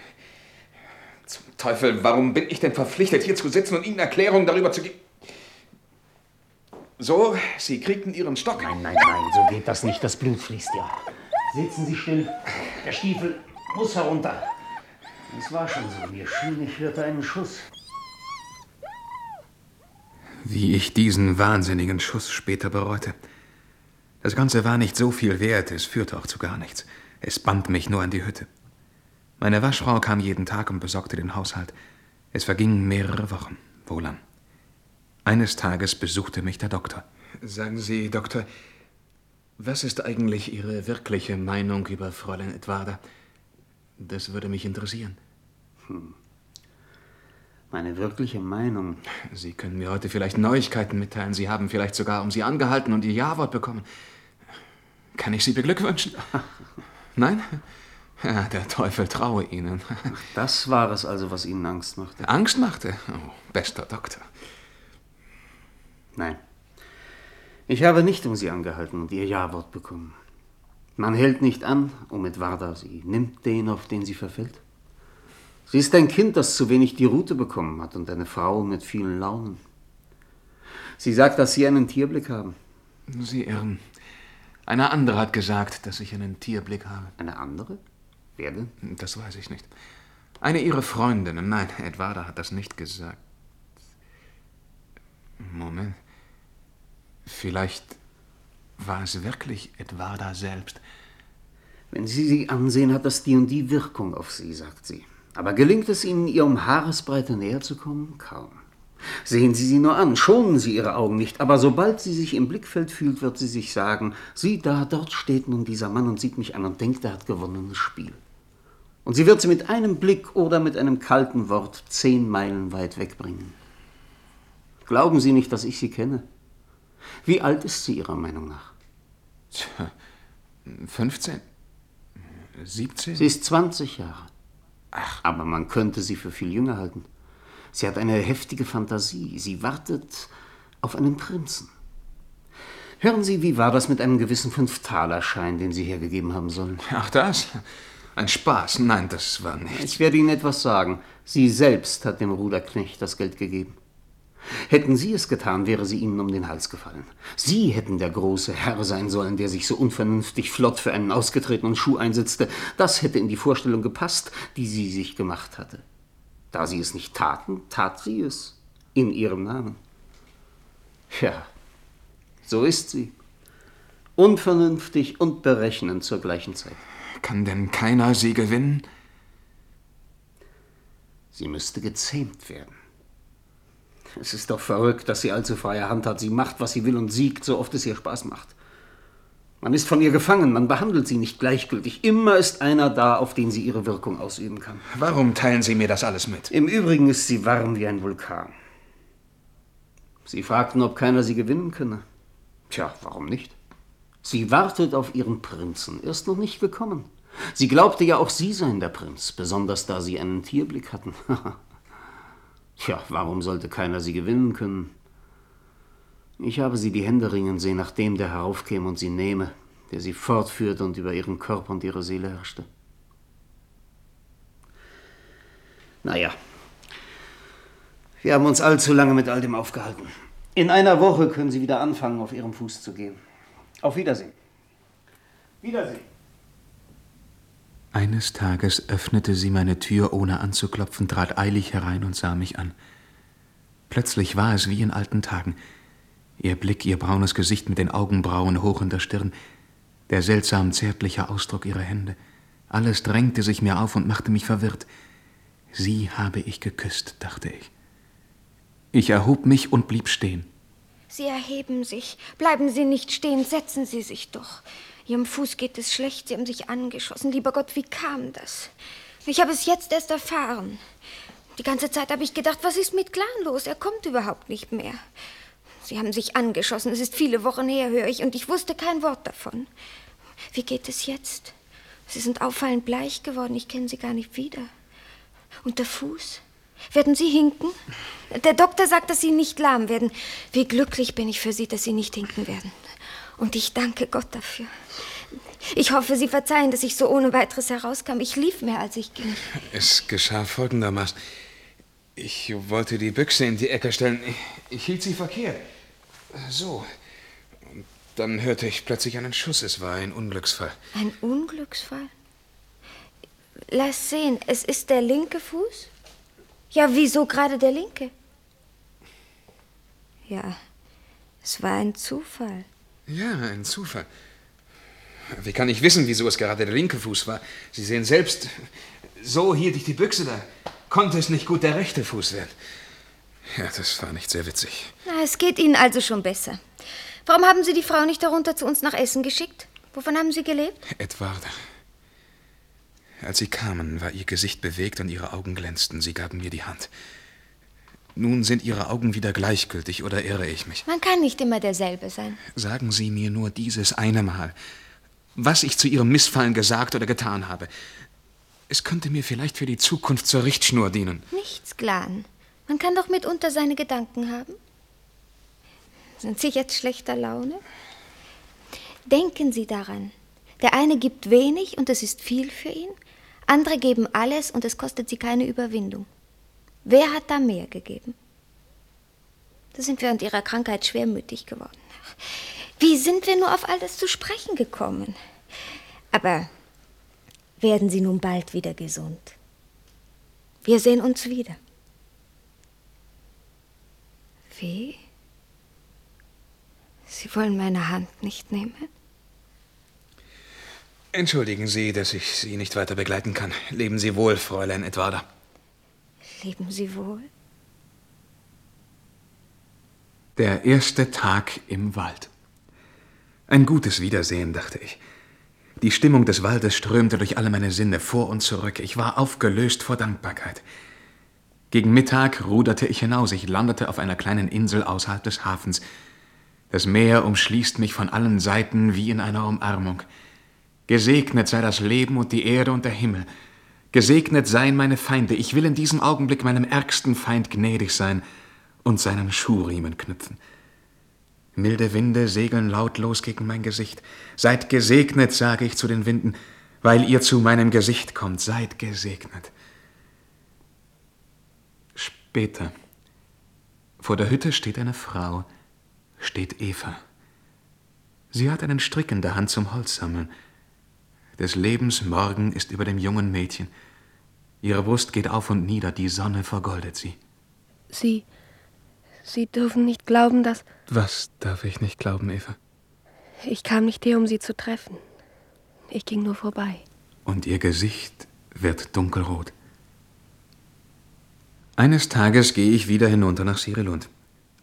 Zum Teufel, warum bin ich denn verpflichtet, hier zu sitzen und Ihnen Erklärungen darüber zu geben? So, Sie kriegten Ihren Stock. Nein, nein, nein, so geht das nicht. Das Blut fließt ja. Sitzen Sie still. Der Stiefel muss herunter. Es war schon so. Mir schien, ich hörte einen Schuss. Wie ich diesen wahnsinnigen Schuss später bereute. Das Ganze war nicht so viel wert, es führte auch zu gar nichts. Es band mich nur an die Hütte. Meine Waschfrau kam jeden Tag und besorgte den Haushalt. Es vergingen mehrere Wochen, wohlan. Eines Tages besuchte mich der Doktor. Sagen Sie, Doktor, was ist eigentlich Ihre wirkliche Meinung über Fräulein Edwarda? Das würde mich interessieren. Hm. Meine wirkliche Meinung. Sie können mir heute vielleicht Neuigkeiten mitteilen. Sie haben vielleicht sogar um Sie angehalten und Ihr Ja-Wort bekommen. Kann ich Sie beglückwünschen? (laughs) Nein? Ja, der Teufel traue Ihnen. Das war es also, was Ihnen Angst machte. Angst machte? Oh, bester Doktor. Nein. Ich habe nicht um Sie angehalten und Ihr Ja-Wort bekommen. Man hält nicht an, um Edwarda. Sie nimmt den, auf den sie verfällt. Sie ist ein Kind, das zu wenig die Route bekommen hat und eine Frau mit vielen Launen. Sie sagt, dass Sie einen Tierblick haben. Sie irren. Eine andere hat gesagt, dass ich einen Tierblick habe. Eine andere? Wer denn? Das weiß ich nicht. Eine ihrer Freundinnen. Nein, Edwarda hat das nicht gesagt. Moment. Vielleicht war es wirklich Edwarda selbst. Wenn Sie sie ansehen, hat das die und die Wirkung auf Sie, sagt sie. Aber gelingt es Ihnen, ihr um Haaresbreite näher zu kommen? Kaum. Sehen Sie sie nur an, schonen Sie Ihre Augen nicht, aber sobald sie sich im Blickfeld fühlt, wird sie sich sagen, sieh da, dort steht nun dieser Mann und sieht mich an und denkt, er hat gewonnenes Spiel. Und sie wird sie mit einem Blick oder mit einem kalten Wort zehn Meilen weit wegbringen. Glauben Sie nicht, dass ich sie kenne? Wie alt ist sie Ihrer Meinung nach? Tja, 15? 17? Sie ist 20 Jahre. Ach. Aber man könnte sie für viel jünger halten. Sie hat eine heftige Fantasie. Sie wartet auf einen Prinzen. Hören Sie, wie war das mit einem gewissen Fünftalerschein, den Sie hergegeben haben sollen? Ach, das? Ein Spaß? Nein, das war nichts. Ich werde Ihnen etwas sagen. Sie selbst hat dem Ruderknecht das Geld gegeben. Hätten Sie es getan, wäre sie Ihnen um den Hals gefallen. Sie hätten der große Herr sein sollen, der sich so unvernünftig flott für einen ausgetretenen Schuh einsetzte. Das hätte in die Vorstellung gepasst, die sie sich gemacht hatte. Da Sie es nicht taten, tat sie es. In Ihrem Namen. Ja, so ist sie. Unvernünftig und berechnend zur gleichen Zeit. Kann denn keiner sie gewinnen? Sie müsste gezähmt werden. Es ist doch verrückt, dass sie allzu freie Hand hat. Sie macht, was sie will und siegt, so oft es ihr Spaß macht. Man ist von ihr gefangen, man behandelt sie nicht gleichgültig. Immer ist einer da, auf den sie ihre Wirkung ausüben kann. Warum teilen Sie mir das alles mit? Im Übrigen ist sie warm wie ein Vulkan. Sie fragten, ob keiner sie gewinnen könne. Tja, warum nicht? Sie wartet auf ihren Prinzen, er ist noch nicht gekommen. Sie glaubte ja auch Sie seien der Prinz, besonders da Sie einen Tierblick hatten. (laughs) Tja, warum sollte keiner Sie gewinnen können? Ich habe sie die Hände ringen sehen, nachdem der heraufkäme und sie nehme, der sie fortführte und über ihren Körper und ihre Seele herrschte. Naja, wir haben uns allzu lange mit all dem aufgehalten. In einer Woche können Sie wieder anfangen, auf Ihrem Fuß zu gehen. Auf Wiedersehen. Wiedersehen. Eines Tages öffnete sie meine Tür, ohne anzuklopfen, trat eilig herein und sah mich an. Plötzlich war es wie in alten Tagen. Ihr Blick, ihr braunes Gesicht mit den Augenbrauen hoch in der Stirn, der seltsam zärtliche Ausdruck ihrer Hände. Alles drängte sich mir auf und machte mich verwirrt. Sie habe ich geküsst, dachte ich. Ich erhob mich und blieb stehen. Sie erheben sich. Bleiben Sie nicht stehen, setzen Sie sich doch. Ihrem Fuß geht es schlecht, Sie haben sich angeschossen. Lieber Gott, wie kam das? Ich habe es jetzt erst erfahren. Die ganze Zeit habe ich gedacht, was ist mit Clan los? Er kommt überhaupt nicht mehr. Sie haben sich angeschossen. Es ist viele Wochen her, höre ich, und ich wusste kein Wort davon. Wie geht es jetzt? Sie sind auffallend bleich geworden. Ich kenne Sie gar nicht wieder. Und der Fuß? Werden Sie hinken? Der Doktor sagt, dass Sie nicht lahm werden. Wie glücklich bin ich für Sie, dass Sie nicht hinken werden. Und ich danke Gott dafür. Ich hoffe, Sie verzeihen, dass ich so ohne weiteres herauskam. Ich lief mehr, als ich ging. Es geschah folgendermaßen. Ich wollte die Büchse in die Ecke stellen. Ich, ich hielt sie verkehrt. So. Und dann hörte ich plötzlich einen Schuss. Es war ein Unglücksfall. Ein Unglücksfall? Lass sehen, es ist der linke Fuß? Ja, wieso gerade der linke? Ja, es war ein Zufall. Ja, ein Zufall. Wie kann ich wissen, wieso es gerade der linke Fuß war? Sie sehen selbst, so hielt ich die Büchse, da konnte es nicht gut der rechte Fuß werden. Ja, das war nicht sehr witzig. Na, es geht Ihnen also schon besser. Warum haben Sie die Frau nicht darunter zu uns nach Essen geschickt? Wovon haben Sie gelebt? Edwarda. Als sie kamen, war ihr Gesicht bewegt und ihre Augen glänzten. Sie gaben mir die Hand. Nun sind Ihre Augen wieder gleichgültig, oder irre ich mich? Man kann nicht immer derselbe sein. Sagen Sie mir nur dieses eine Mal, was ich zu Ihrem Missfallen gesagt oder getan habe. Es könnte mir vielleicht für die Zukunft zur Richtschnur dienen. Nichts, Glan. Man kann doch mitunter seine Gedanken haben. Sind Sie jetzt schlechter Laune? Denken Sie daran. Der eine gibt wenig und es ist viel für ihn. Andere geben alles und es kostet sie keine Überwindung. Wer hat da mehr gegeben? Da sind während ihrer Krankheit schwermütig geworden. Wie sind wir nur auf all das zu sprechen gekommen? Aber werden Sie nun bald wieder gesund. Wir sehen uns wieder. Wie? Sie wollen meine Hand nicht nehmen? Entschuldigen Sie, dass ich Sie nicht weiter begleiten kann. Leben Sie wohl, Fräulein Edwarda. Leben Sie wohl? Der erste Tag im Wald. Ein gutes Wiedersehen, dachte ich. Die Stimmung des Waldes strömte durch alle meine Sinne vor und zurück. Ich war aufgelöst vor Dankbarkeit. Gegen Mittag ruderte ich hinaus. Ich landete auf einer kleinen Insel außerhalb des Hafens. Das Meer umschließt mich von allen Seiten wie in einer Umarmung. Gesegnet sei das Leben und die Erde und der Himmel. Gesegnet seien meine Feinde. Ich will in diesem Augenblick meinem ärgsten Feind gnädig sein und seinen Schuhriemen knüpfen. Milde Winde segeln lautlos gegen mein Gesicht. Seid gesegnet, sage ich zu den Winden, weil ihr zu meinem Gesicht kommt. Seid gesegnet. Später. Vor der Hütte steht eine Frau, steht Eva. Sie hat einen Strick in der Hand zum Holz sammeln. Des Lebens Morgen ist über dem jungen Mädchen. Ihre Brust geht auf und nieder, die Sonne vergoldet sie. Sie. Sie dürfen nicht glauben, dass. Was darf ich nicht glauben, Eva? Ich kam nicht her, um Sie zu treffen. Ich ging nur vorbei. Und Ihr Gesicht wird dunkelrot. Eines Tages gehe ich wieder hinunter nach Sirilund.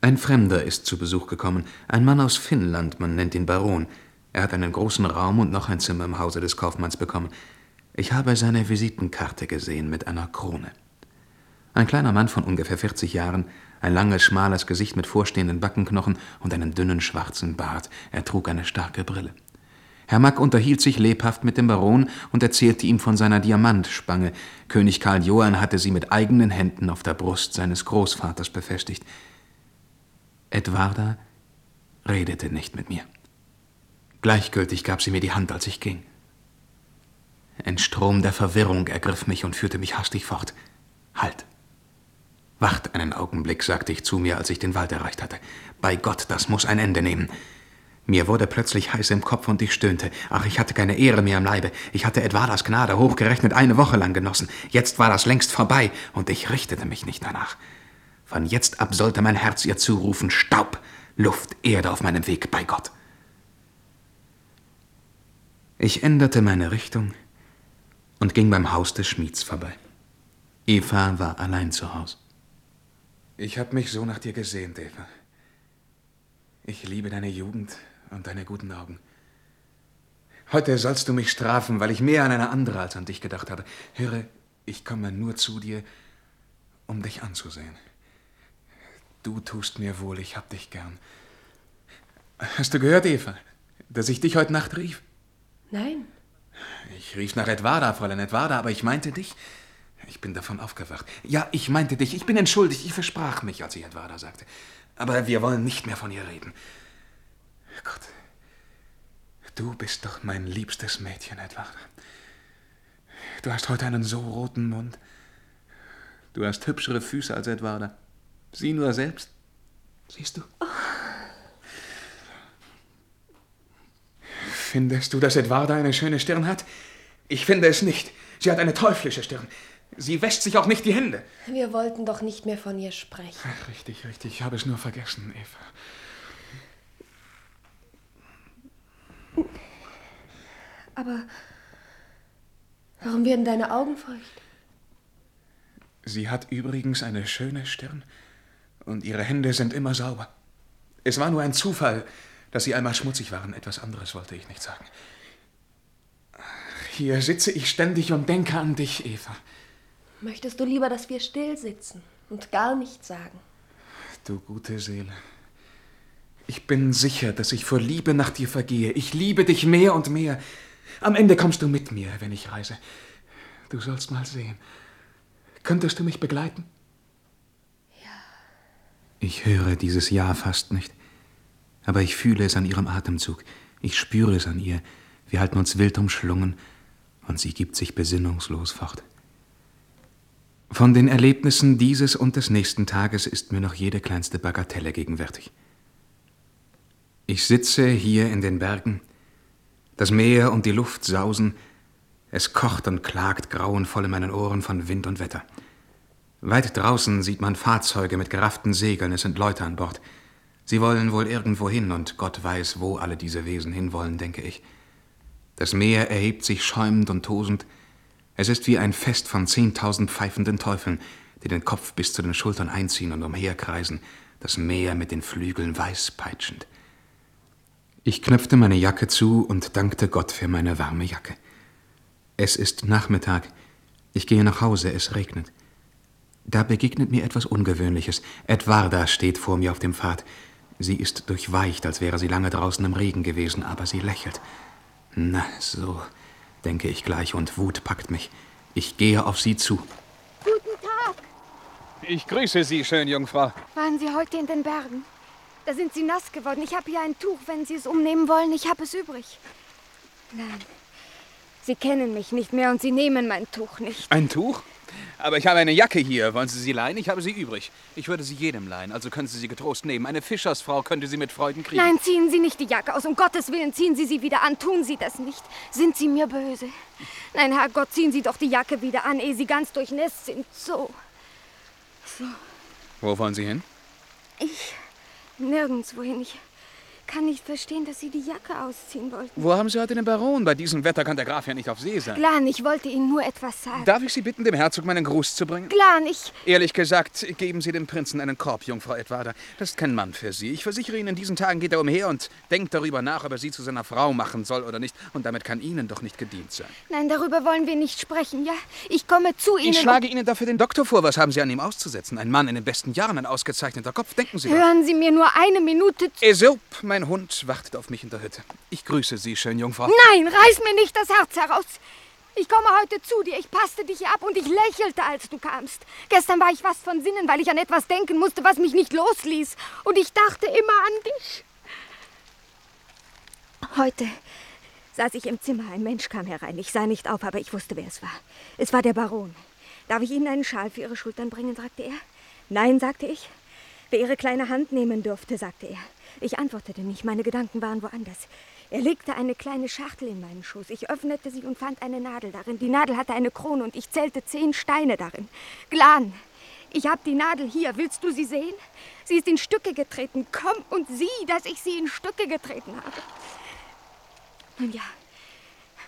Ein Fremder ist zu Besuch gekommen, ein Mann aus Finnland, man nennt ihn Baron. Er hat einen großen Raum und noch ein Zimmer im Hause des Kaufmanns bekommen. Ich habe seine Visitenkarte gesehen mit einer Krone. Ein kleiner Mann von ungefähr 40 Jahren, ein langes, schmales Gesicht mit vorstehenden Backenknochen und einen dünnen schwarzen Bart. Er trug eine starke Brille. Herr Mack unterhielt sich lebhaft mit dem Baron und erzählte ihm von seiner Diamantspange. König Karl Johann hatte sie mit eigenen Händen auf der Brust seines Großvaters befestigt. Edwarda redete nicht mit mir. Gleichgültig gab sie mir die Hand, als ich ging. Ein Strom der Verwirrung ergriff mich und führte mich hastig fort. Halt! Wacht einen Augenblick, sagte ich zu mir, als ich den Wald erreicht hatte. Bei Gott, das muss ein Ende nehmen. Mir wurde plötzlich heiß im Kopf und ich stöhnte. Ach, ich hatte keine Ehre mehr im Leibe. Ich hatte Edwardas Gnade hochgerechnet eine Woche lang genossen. Jetzt war das längst vorbei und ich richtete mich nicht danach. Von jetzt ab sollte mein Herz ihr zurufen: Staub, Luft, Erde auf meinem Weg, bei Gott. Ich änderte meine Richtung und ging beim Haus des Schmieds vorbei. Eva war allein zu Hause. Ich habe mich so nach dir gesehnt, Eva. Ich liebe deine Jugend und deine guten Augen. Heute sollst du mich strafen, weil ich mehr an eine andere als an dich gedacht habe. Höre, ich komme nur zu dir, um dich anzusehen. Du tust mir wohl, ich hab dich gern. Hast du gehört, Eva, dass ich dich heute Nacht rief? Nein. Ich rief nach Edwarda, Fräulein Edwarda, aber ich meinte dich. Ich bin davon aufgewacht. Ja, ich meinte dich. Ich bin entschuldigt. Ich versprach mich, als ich Edwarda sagte. Aber wir wollen nicht mehr von ihr reden. Gott, du bist doch mein liebstes Mädchen, Edwarda. Du hast heute einen so roten Mund. Du hast hübschere Füße als Edwarda. Sieh nur selbst. Siehst du? Oh. Findest du, dass Edwarda eine schöne Stirn hat? Ich finde es nicht. Sie hat eine teuflische Stirn. Sie wäscht sich auch nicht die Hände. Wir wollten doch nicht mehr von ihr sprechen. Ach, richtig, richtig. Ich habe es nur vergessen, Eva. Aber warum werden deine Augen feucht? Sie hat übrigens eine schöne Stirn und ihre Hände sind immer sauber. Es war nur ein Zufall, dass sie einmal schmutzig waren. Etwas anderes wollte ich nicht sagen. Hier sitze ich ständig und denke an dich, Eva. Möchtest du lieber, dass wir still sitzen und gar nichts sagen? Du gute Seele. Ich bin sicher, dass ich vor Liebe nach dir vergehe. Ich liebe dich mehr und mehr. Am Ende kommst du mit mir, wenn ich reise. Du sollst mal sehen. Könntest du mich begleiten? Ja. Ich höre dieses Ja fast nicht. Aber ich fühle es an ihrem Atemzug. Ich spüre es an ihr. Wir halten uns wild umschlungen und sie gibt sich besinnungslos fort. Von den Erlebnissen dieses und des nächsten Tages ist mir noch jede kleinste Bagatelle gegenwärtig. Ich sitze hier in den Bergen, das Meer und die Luft sausen, es kocht und klagt grauenvoll in meinen Ohren von Wind und Wetter. Weit draußen sieht man Fahrzeuge mit gerafften Segeln, es sind Leute an Bord. Sie wollen wohl irgendwo hin und Gott weiß, wo alle diese Wesen hinwollen, denke ich. Das Meer erhebt sich schäumend und tosend, es ist wie ein Fest von zehntausend pfeifenden Teufeln, die den Kopf bis zu den Schultern einziehen und umherkreisen, das Meer mit den Flügeln weiß peitschend. Ich knöpfte meine Jacke zu und dankte Gott für meine warme Jacke. Es ist Nachmittag. Ich gehe nach Hause, es regnet. Da begegnet mir etwas Ungewöhnliches. Edwarda steht vor mir auf dem Pfad. Sie ist durchweicht, als wäre sie lange draußen im Regen gewesen, aber sie lächelt. Na, so, denke ich gleich, und Wut packt mich. Ich gehe auf sie zu. Guten Tag. Ich grüße Sie, schön Jungfrau. Waren Sie heute in den Bergen? Da sind Sie nass geworden. Ich habe hier ein Tuch, wenn Sie es umnehmen wollen. Ich habe es übrig. Nein, Sie kennen mich nicht mehr und Sie nehmen mein Tuch nicht. Ein Tuch? Aber ich habe eine Jacke hier. Wollen Sie sie leihen? Ich habe sie übrig. Ich würde sie jedem leihen, also können Sie sie getrost nehmen. Eine Fischersfrau könnte sie mit Freuden kriegen. Nein, ziehen Sie nicht die Jacke aus. Um Gottes Willen, ziehen Sie sie wieder an. Tun Sie das nicht. Sind Sie mir böse? Nein, Herrgott, ziehen Sie doch die Jacke wieder an, ehe Sie ganz durchnässt sind. So. So. Wo wollen Sie hin? Ich. Nirgendwohin. Ich kann nicht verstehen, dass Sie die Jacke ausziehen wollten. Wo haben Sie heute den Baron? Bei diesem Wetter kann der Graf ja nicht auf See sein. Glan, ich wollte Ihnen nur etwas sagen. Darf ich Sie bitten, dem Herzog meinen Gruß zu bringen? Glan, ich... Ehrlich gesagt, geben Sie dem Prinzen einen Korb, Jungfrau Edwarda. Das ist kein Mann für Sie. Ich versichere Ihnen, in diesen Tagen geht er umher und denkt darüber nach, ob er Sie zu seiner Frau machen soll oder nicht. Und damit kann Ihnen doch nicht gedient sein. Nein, darüber wollen wir nicht sprechen, ja? Ich komme zu Ihnen... Ich schlage Ihnen dafür den Doktor vor. Was haben Sie an ihm auszusetzen? Ein Mann in den besten Jahren, ein ausgezeichneter Kopf. Denken Sie doch. Hören Sie mir nur eine Minute zu... Esope, mein Hund, wartet auf mich in der Hütte. Ich grüße Sie, schön Jungfrau. Nein, reiß mir nicht das Herz heraus. Ich komme heute zu dir. Ich passte dich ab und ich lächelte, als du kamst. Gestern war ich fast von Sinnen, weil ich an etwas denken musste, was mich nicht losließ. Und ich dachte immer an dich. Heute saß ich im Zimmer. Ein Mensch kam herein. Ich sah nicht auf, aber ich wusste, wer es war. Es war der Baron. Darf ich Ihnen einen Schal für Ihre Schultern bringen, sagte er. Nein, sagte ich. Wer Ihre kleine Hand nehmen dürfte, sagte er. Ich antwortete nicht, meine Gedanken waren woanders. Er legte eine kleine Schachtel in meinen Schoß. Ich öffnete sie und fand eine Nadel darin. Die Nadel hatte eine Krone und ich zählte zehn Steine darin. Glan, ich habe die Nadel hier. Willst du sie sehen? Sie ist in Stücke getreten. Komm und sieh, dass ich sie in Stücke getreten habe. Nun ja,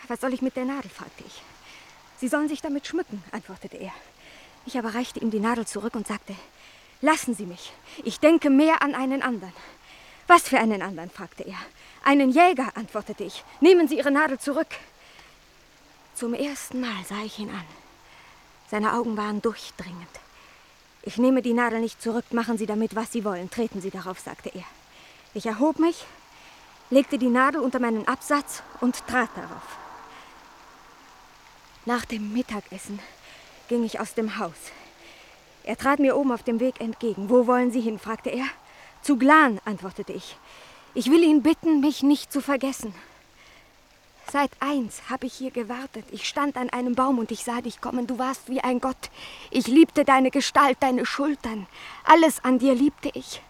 was soll ich mit der Nadel? fragte ich. Sie sollen sich damit schmücken, antwortete er. Ich aber reichte ihm die Nadel zurück und sagte, lassen Sie mich. Ich denke mehr an einen anderen. Was für einen anderen? fragte er. Einen Jäger, antwortete ich. Nehmen Sie Ihre Nadel zurück. Zum ersten Mal sah ich ihn an. Seine Augen waren durchdringend. Ich nehme die Nadel nicht zurück, machen Sie damit, was Sie wollen. Treten Sie darauf, sagte er. Ich erhob mich, legte die Nadel unter meinen Absatz und trat darauf. Nach dem Mittagessen ging ich aus dem Haus. Er trat mir oben auf dem Weg entgegen. Wo wollen Sie hin? fragte er. Zu Glan, antwortete ich. Ich will ihn bitten, mich nicht zu vergessen. Seit eins habe ich hier gewartet. Ich stand an einem Baum und ich sah dich kommen. Du warst wie ein Gott. Ich liebte deine Gestalt, deine Schultern. Alles an dir liebte ich.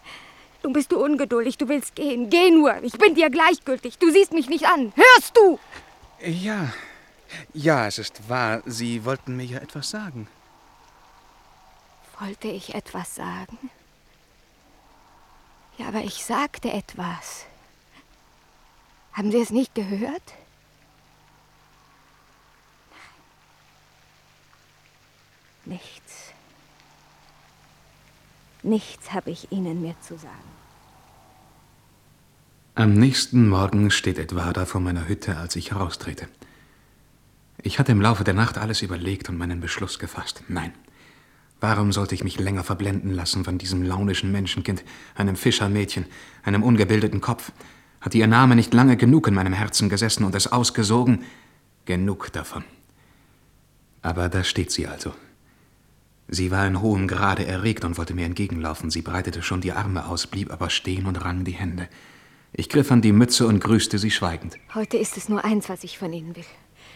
Nun bist du ungeduldig, du willst gehen. Geh nur, ich bin dir gleichgültig. Du siehst mich nicht an. Hörst du? Ja, ja, es ist wahr. Sie wollten mir ja etwas sagen. Wollte ich etwas sagen? Ja, aber ich sagte etwas. Haben Sie es nicht gehört? Nichts. Nichts habe ich Ihnen mehr zu sagen. Am nächsten Morgen steht Edwarda vor meiner Hütte, als ich heraustrete. Ich hatte im Laufe der Nacht alles überlegt und meinen Beschluss gefasst. Nein. Warum sollte ich mich länger verblenden lassen von diesem launischen Menschenkind, einem Fischermädchen, einem ungebildeten Kopf? Hat ihr Name nicht lange genug in meinem Herzen gesessen und es ausgesogen? Genug davon. Aber da steht sie also. Sie war in hohem Grade erregt und wollte mir entgegenlaufen. Sie breitete schon die Arme aus, blieb aber stehen und rang die Hände. Ich griff an die Mütze und grüßte sie schweigend. Heute ist es nur eins, was ich von Ihnen will.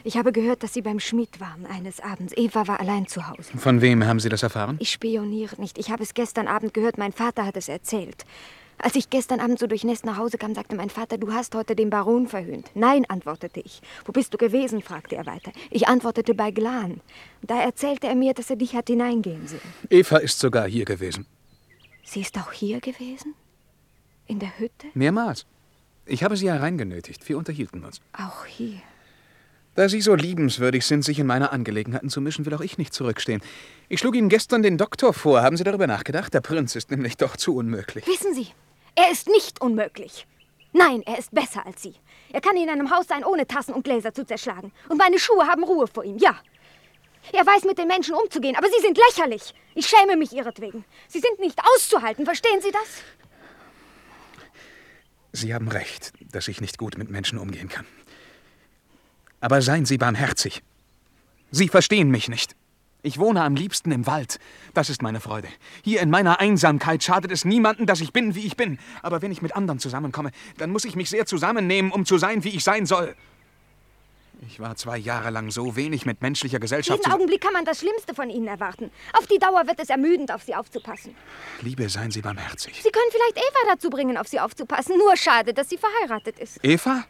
Ich habe gehört, dass Sie beim Schmied waren eines Abends. Eva war allein zu Hause. Von wem haben Sie das erfahren? Ich spioniere nicht. Ich habe es gestern Abend gehört. Mein Vater hat es erzählt. Als ich gestern Abend so durchnässt nach Hause kam, sagte mein Vater, du hast heute den Baron verhöhnt. Nein, antwortete ich. Wo bist du gewesen? fragte er weiter. Ich antwortete bei Glan. Da erzählte er mir, dass er dich hat hineingehen sehen. Eva ist sogar hier gewesen. Sie ist auch hier gewesen? In der Hütte? Mehrmals. Ich habe sie hereingenötigt. Wir unterhielten uns. Auch hier. Da Sie so liebenswürdig sind, sich in meine Angelegenheiten zu mischen, will auch ich nicht zurückstehen. Ich schlug Ihnen gestern den Doktor vor. Haben Sie darüber nachgedacht? Der Prinz ist nämlich doch zu unmöglich. Wissen Sie, er ist nicht unmöglich. Nein, er ist besser als Sie. Er kann in einem Haus sein, ohne Tassen und Gläser zu zerschlagen. Und meine Schuhe haben Ruhe vor ihm, ja. Er weiß, mit den Menschen umzugehen, aber Sie sind lächerlich. Ich schäme mich Ihretwegen. Sie sind nicht auszuhalten, verstehen Sie das? Sie haben recht, dass ich nicht gut mit Menschen umgehen kann. Aber seien Sie barmherzig. Sie verstehen mich nicht. Ich wohne am liebsten im Wald. Das ist meine Freude. Hier in meiner Einsamkeit schadet es niemanden, dass ich bin, wie ich bin. Aber wenn ich mit anderen zusammenkomme, dann muss ich mich sehr zusammennehmen, um zu sein, wie ich sein soll. Ich war zwei Jahre lang so wenig mit menschlicher Gesellschaft Jeden Augenblick kann man das Schlimmste von Ihnen erwarten. Auf die Dauer wird es ermüdend, auf Sie aufzupassen. Liebe, seien Sie barmherzig. Sie können vielleicht Eva dazu bringen, auf Sie aufzupassen. Nur schade, dass sie verheiratet ist. Eva?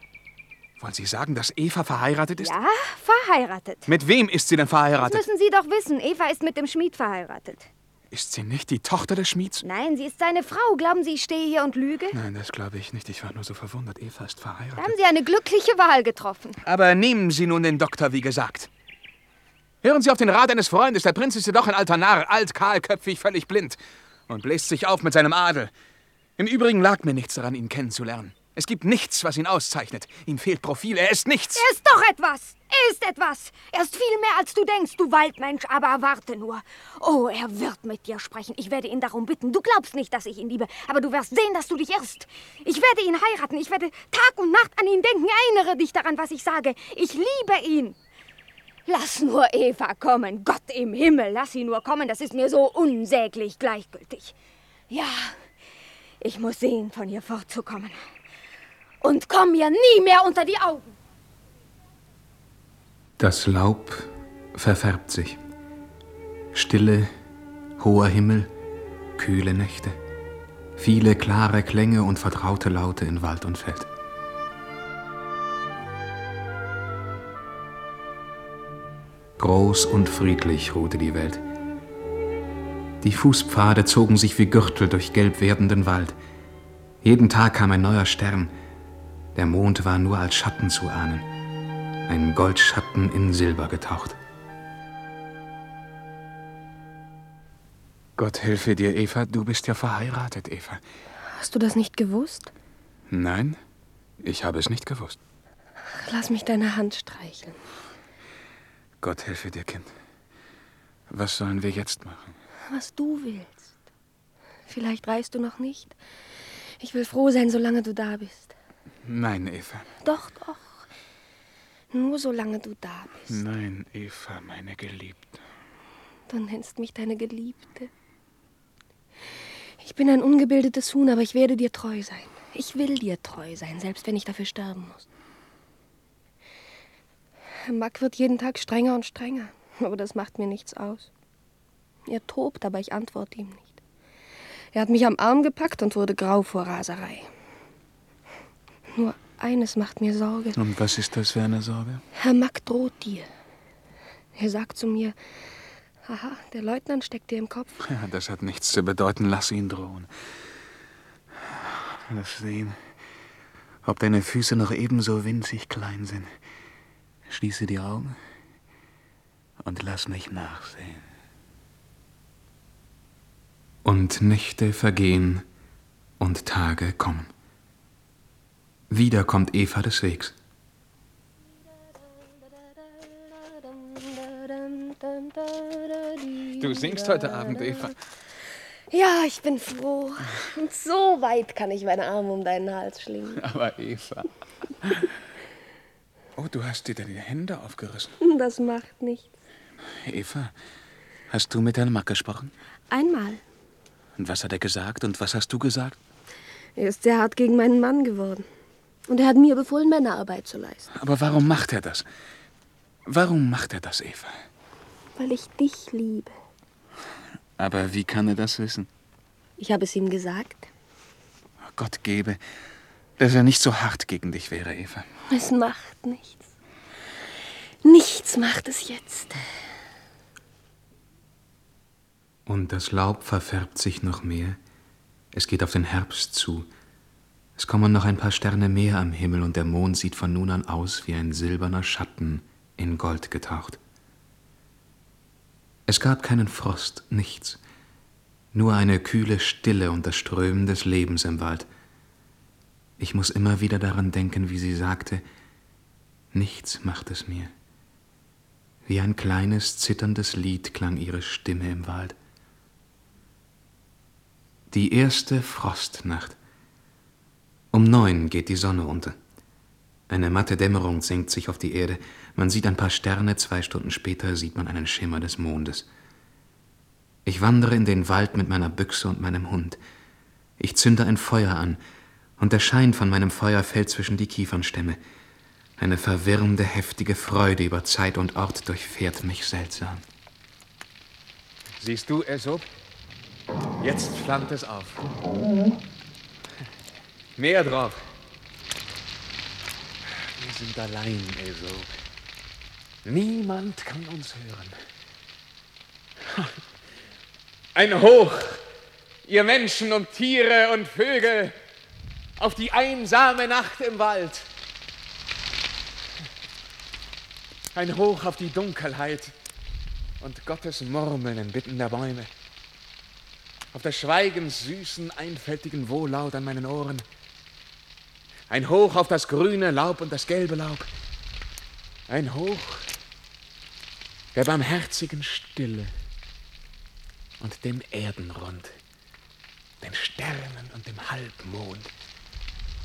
Wollen Sie sagen, dass Eva verheiratet ist? Ja, verheiratet. Mit wem ist sie denn verheiratet? Das müssen Sie doch wissen. Eva ist mit dem Schmied verheiratet. Ist sie nicht die Tochter des Schmieds? Nein, sie ist seine Frau. Glauben Sie, ich stehe hier und lüge? Nein, das glaube ich nicht. Ich war nur so verwundert. Eva ist Da verheiratet. haben Sie eine glückliche Wahl getroffen. Aber nehmen Sie nun den Doktor, wie gesagt. Hören Sie auf den Rat eines Freundes. Der Prinz ist ja doch ein alter Narr, alt, kahlköpfig, völlig blind. Und bläst sich auf mit seinem Adel. Im Übrigen lag mir nichts daran, ihn kennenzulernen. Es gibt nichts, was ihn auszeichnet. Ihm fehlt Profil. Er ist nichts. Er ist doch etwas. Er ist etwas. Er ist viel mehr, als du denkst, du Waldmensch. Aber warte nur. Oh, er wird mit dir sprechen. Ich werde ihn darum bitten. Du glaubst nicht, dass ich ihn liebe. Aber du wirst sehen, dass du dich irrst. Ich werde ihn heiraten. Ich werde Tag und Nacht an ihn denken. Erinnere dich daran, was ich sage. Ich liebe ihn. Lass nur Eva kommen. Gott im Himmel, lass sie nur kommen. Das ist mir so unsäglich gleichgültig. Ja, ich muss sehen, von hier fortzukommen. Und komm mir nie mehr unter die Augen. Das Laub verfärbt sich. Stille, hoher Himmel, kühle Nächte. Viele klare Klänge und vertraute Laute in Wald und Feld. Groß und friedlich ruhte die Welt. Die Fußpfade zogen sich wie Gürtel durch gelb werdenden Wald. Jeden Tag kam ein neuer Stern. Der Mond war nur als Schatten zu ahnen. Ein Goldschatten in Silber getaucht. Gott helfe dir, Eva. Du bist ja verheiratet, Eva. Hast du das nicht gewusst? Nein, ich habe es nicht gewusst. Lass mich deine Hand streicheln. Gott helfe dir, Kind. Was sollen wir jetzt machen? Was du willst. Vielleicht reist du noch nicht. Ich will froh sein, solange du da bist. Nein, Eva. Doch, doch. Nur solange du da bist. Nein, Eva, meine Geliebte. Du nennst mich deine Geliebte. Ich bin ein ungebildetes Huhn, aber ich werde dir treu sein. Ich will dir treu sein, selbst wenn ich dafür sterben muss. Mack wird jeden Tag strenger und strenger, aber das macht mir nichts aus. Er tobt, aber ich antworte ihm nicht. Er hat mich am Arm gepackt und wurde grau vor Raserei. Nur eines macht mir Sorge. Und was ist das für eine Sorge? Herr Mack droht dir. Er sagt zu mir, haha, der Leutnant steckt dir im Kopf. Ja, das hat nichts zu bedeuten. Lass ihn drohen. Lass sehen, ob deine Füße noch ebenso winzig klein sind. Schließe die Augen und lass mich nachsehen. Und Nächte vergehen und Tage kommen. Wieder kommt Eva des Wegs. Du singst heute Abend, Eva. Ja, ich bin froh. Und so weit kann ich meine Arme um deinen Hals schlingen. (laughs) Aber Eva. Oh, du hast dir deine Hände aufgerissen. Das macht nichts. Eva, hast du mit deinem Mack gesprochen? Einmal. Und was hat er gesagt und was hast du gesagt? Er ist sehr hart gegen meinen Mann geworden. Und er hat mir befohlen, Männerarbeit zu leisten. Aber warum macht er das? Warum macht er das, Eva? Weil ich dich liebe. Aber wie kann er das wissen? Ich habe es ihm gesagt. Gott gebe, dass er nicht so hart gegen dich wäre, Eva. Es macht nichts. Nichts macht es jetzt. Und das Laub verfärbt sich noch mehr. Es geht auf den Herbst zu. Es kommen noch ein paar Sterne mehr am Himmel und der Mond sieht von nun an aus wie ein silberner Schatten in Gold getaucht. Es gab keinen Frost, nichts. Nur eine kühle Stille und das Strömen des Lebens im Wald. Ich muss immer wieder daran denken, wie sie sagte, nichts macht es mir. Wie ein kleines, zitterndes Lied klang ihre Stimme im Wald. Die erste Frostnacht. Um neun geht die Sonne unter. Eine matte Dämmerung senkt sich auf die Erde. Man sieht ein paar Sterne, zwei Stunden später sieht man einen Schimmer des Mondes. Ich wandere in den Wald mit meiner Büchse und meinem Hund. Ich zünde ein Feuer an, und der Schein von meinem Feuer fällt zwischen die Kiefernstämme. Eine verwirrende, heftige Freude über Zeit und Ort durchfährt mich seltsam. Siehst du, Aesop? Jetzt flammt es auf. Mehr drauf. Wir sind allein, Aesop. Niemand kann uns hören. (laughs) Ein Hoch, ihr Menschen und Tiere und Vögel, auf die einsame Nacht im Wald. Ein Hoch auf die Dunkelheit und Gottes Murmeln inmitten der Bäume. Auf das Schweigens süßen, einfältigen Wohllaut an meinen Ohren. Ein Hoch auf das grüne Laub und das gelbe Laub. Ein Hoch der barmherzigen Stille und dem Erdenrund, den Sternen und dem Halbmond,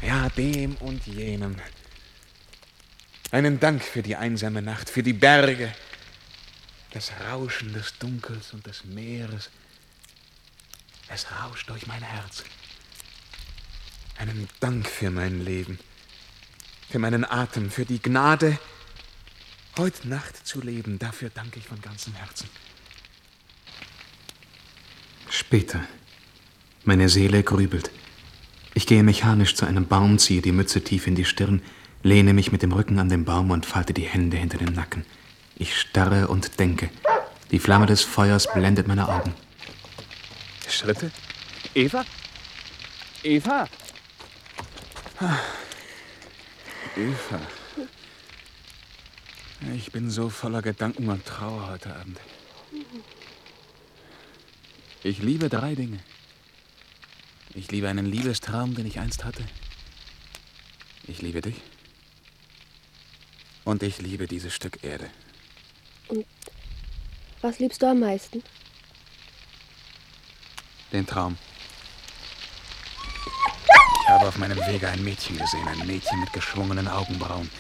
ja, dem und jenem. Einen Dank für die einsame Nacht, für die Berge, das Rauschen des Dunkels und des Meeres. Es rauscht durch mein Herz. Einen Dank für mein Leben, für meinen Atem, für die Gnade, heute Nacht zu leben. Dafür danke ich von ganzem Herzen. Später. Meine Seele grübelt. Ich gehe mechanisch zu einem Baum, ziehe die Mütze tief in die Stirn, lehne mich mit dem Rücken an den Baum und falte die Hände hinter den Nacken. Ich starre und denke. Die Flamme des Feuers blendet meine Augen. Schritte? Eva? Eva? Eva. Ich bin so voller Gedanken und Trauer heute Abend. Ich liebe drei Dinge. Ich liebe einen Liebestraum, den ich einst hatte. Ich liebe dich. Und ich liebe dieses Stück Erde. Und was liebst du am meisten? Den Traum. Ich habe auf meinem Wege ein Mädchen gesehen, ein Mädchen mit geschwungenen Augenbrauen.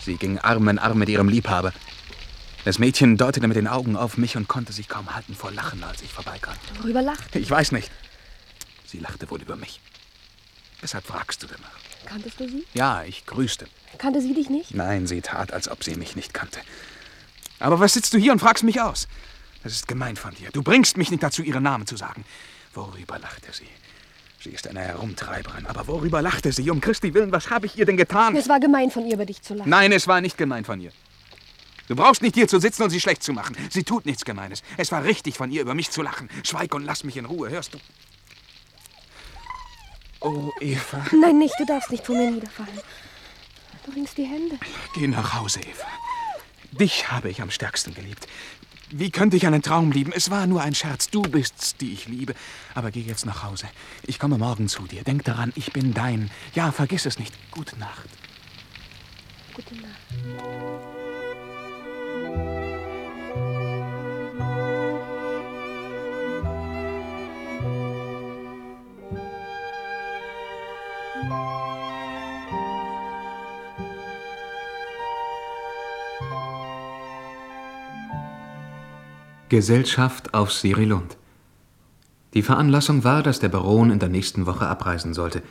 Sie ging Arm in Arm mit ihrem Liebhaber. Das Mädchen deutete mit den Augen auf mich und konnte sich kaum halten vor Lachen, als ich vorbeikam. Worüber lacht? Ich weiß nicht. Sie lachte wohl über mich. Weshalb fragst du danach? Kanntest du sie? Ja, ich grüßte. Kannte sie dich nicht? Nein, sie tat, als ob sie mich nicht kannte. Aber was sitzt du hier und fragst mich aus? Das ist gemein von dir. Du bringst mich nicht dazu, ihren Namen zu sagen. Worüber lachte sie? Sie ist eine Herumtreiberin. Aber worüber lachte sie? Um Christi willen, was habe ich ihr denn getan? Es war gemein von ihr, über dich zu lachen. Nein, es war nicht gemein von ihr. Du brauchst nicht hier zu sitzen und sie schlecht zu machen. Sie tut nichts Gemeines. Es war richtig von ihr, über mich zu lachen. Schweig und lass mich in Ruhe, hörst du? Oh, Eva. Nein, nicht. Du darfst nicht vor mir niederfallen. Du ringst die Hände. Geh nach Hause, Eva. Dich habe ich am stärksten geliebt. Wie könnte ich einen Traum lieben? Es war nur ein Scherz. Du bist's, die ich liebe. Aber geh jetzt nach Hause. Ich komme morgen zu dir. Denk daran, ich bin dein. Ja, vergiss es nicht. Gute Nacht. Gute Nacht. Gesellschaft auf Sirilund. Die Veranlassung war, dass der Baron in der nächsten Woche abreisen sollte.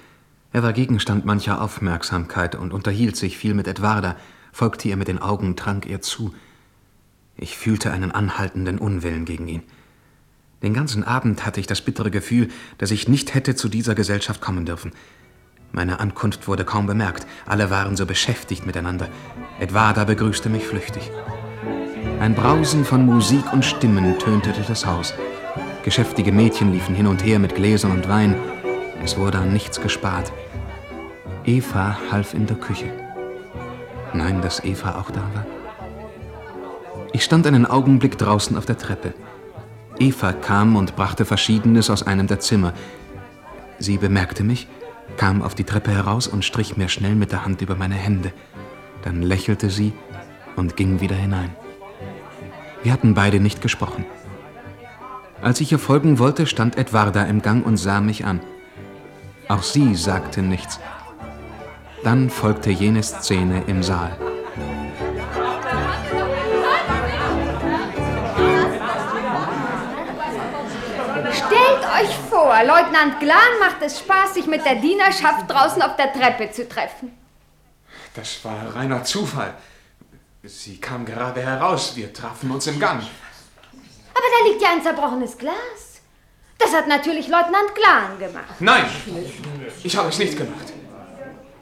Er war Gegenstand mancher Aufmerksamkeit und unterhielt sich viel mit Edwarda, folgte ihr mit den Augen, trank ihr zu. Ich fühlte einen anhaltenden Unwillen gegen ihn. Den ganzen Abend hatte ich das bittere Gefühl, dass ich nicht hätte zu dieser Gesellschaft kommen dürfen. Meine Ankunft wurde kaum bemerkt, alle waren so beschäftigt miteinander. Edwarda begrüßte mich flüchtig. Ein Brausen von Musik und Stimmen tönte durch das Haus. Geschäftige Mädchen liefen hin und her mit Gläsern und Wein. Es wurde an nichts gespart. Eva half in der Küche. Nein, dass Eva auch da war. Ich stand einen Augenblick draußen auf der Treppe. Eva kam und brachte Verschiedenes aus einem der Zimmer. Sie bemerkte mich, kam auf die Treppe heraus und strich mir schnell mit der Hand über meine Hände. Dann lächelte sie und ging wieder hinein. Wir hatten beide nicht gesprochen. Als ich ihr folgen wollte, stand Edwarda im Gang und sah mich an. Auch sie sagte nichts. Dann folgte jene Szene im Saal. Stellt euch vor, Leutnant Glan macht es Spaß, sich mit der Dienerschaft draußen auf der Treppe zu treffen. Das war reiner Zufall. Sie kam gerade heraus. Wir trafen uns im Gang. Aber da liegt ja ein zerbrochenes Glas. Das hat natürlich Leutnant Glan gemacht. Nein, ich habe es nicht gemacht.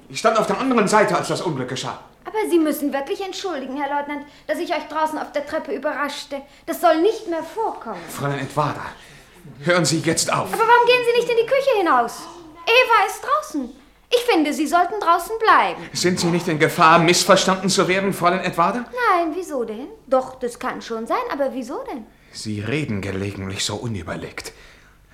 Ich stand auf der anderen Seite, als das Unglück geschah. Aber Sie müssen wirklich entschuldigen, Herr Leutnant, dass ich euch draußen auf der Treppe überraschte. Das soll nicht mehr vorkommen. Fräulein Edwarda, Hören Sie jetzt auf. Aber warum gehen Sie nicht in die Küche hinaus? Eva ist draußen. Ich finde, Sie sollten draußen bleiben. Sind Sie nicht in Gefahr, missverstanden zu werden, Fräulein Edwarda? Nein, wieso denn? Doch, das kann schon sein, aber wieso denn? Sie reden gelegentlich so unüberlegt.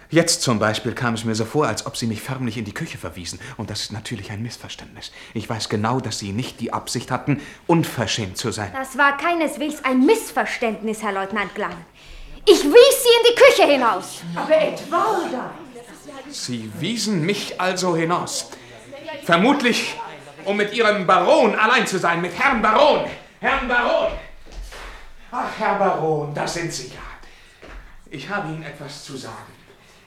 Jetzt zum Beispiel kam es mir so vor, als ob Sie mich förmlich in die Küche verwiesen. Und das ist natürlich ein Missverständnis. Ich weiß genau, dass Sie nicht die Absicht hatten, unverschämt zu sein. Das war keineswegs ein Missverständnis, Herr Leutnant Glan. Ich wies Sie in die Küche hinaus. Aber Edwarda! Sie wiesen mich also hinaus. Vermutlich, um mit Ihrem Baron allein zu sein, mit Herrn Baron. Herrn Baron! Ach, Herr Baron, da sind Sie ja. Ich habe Ihnen etwas zu sagen,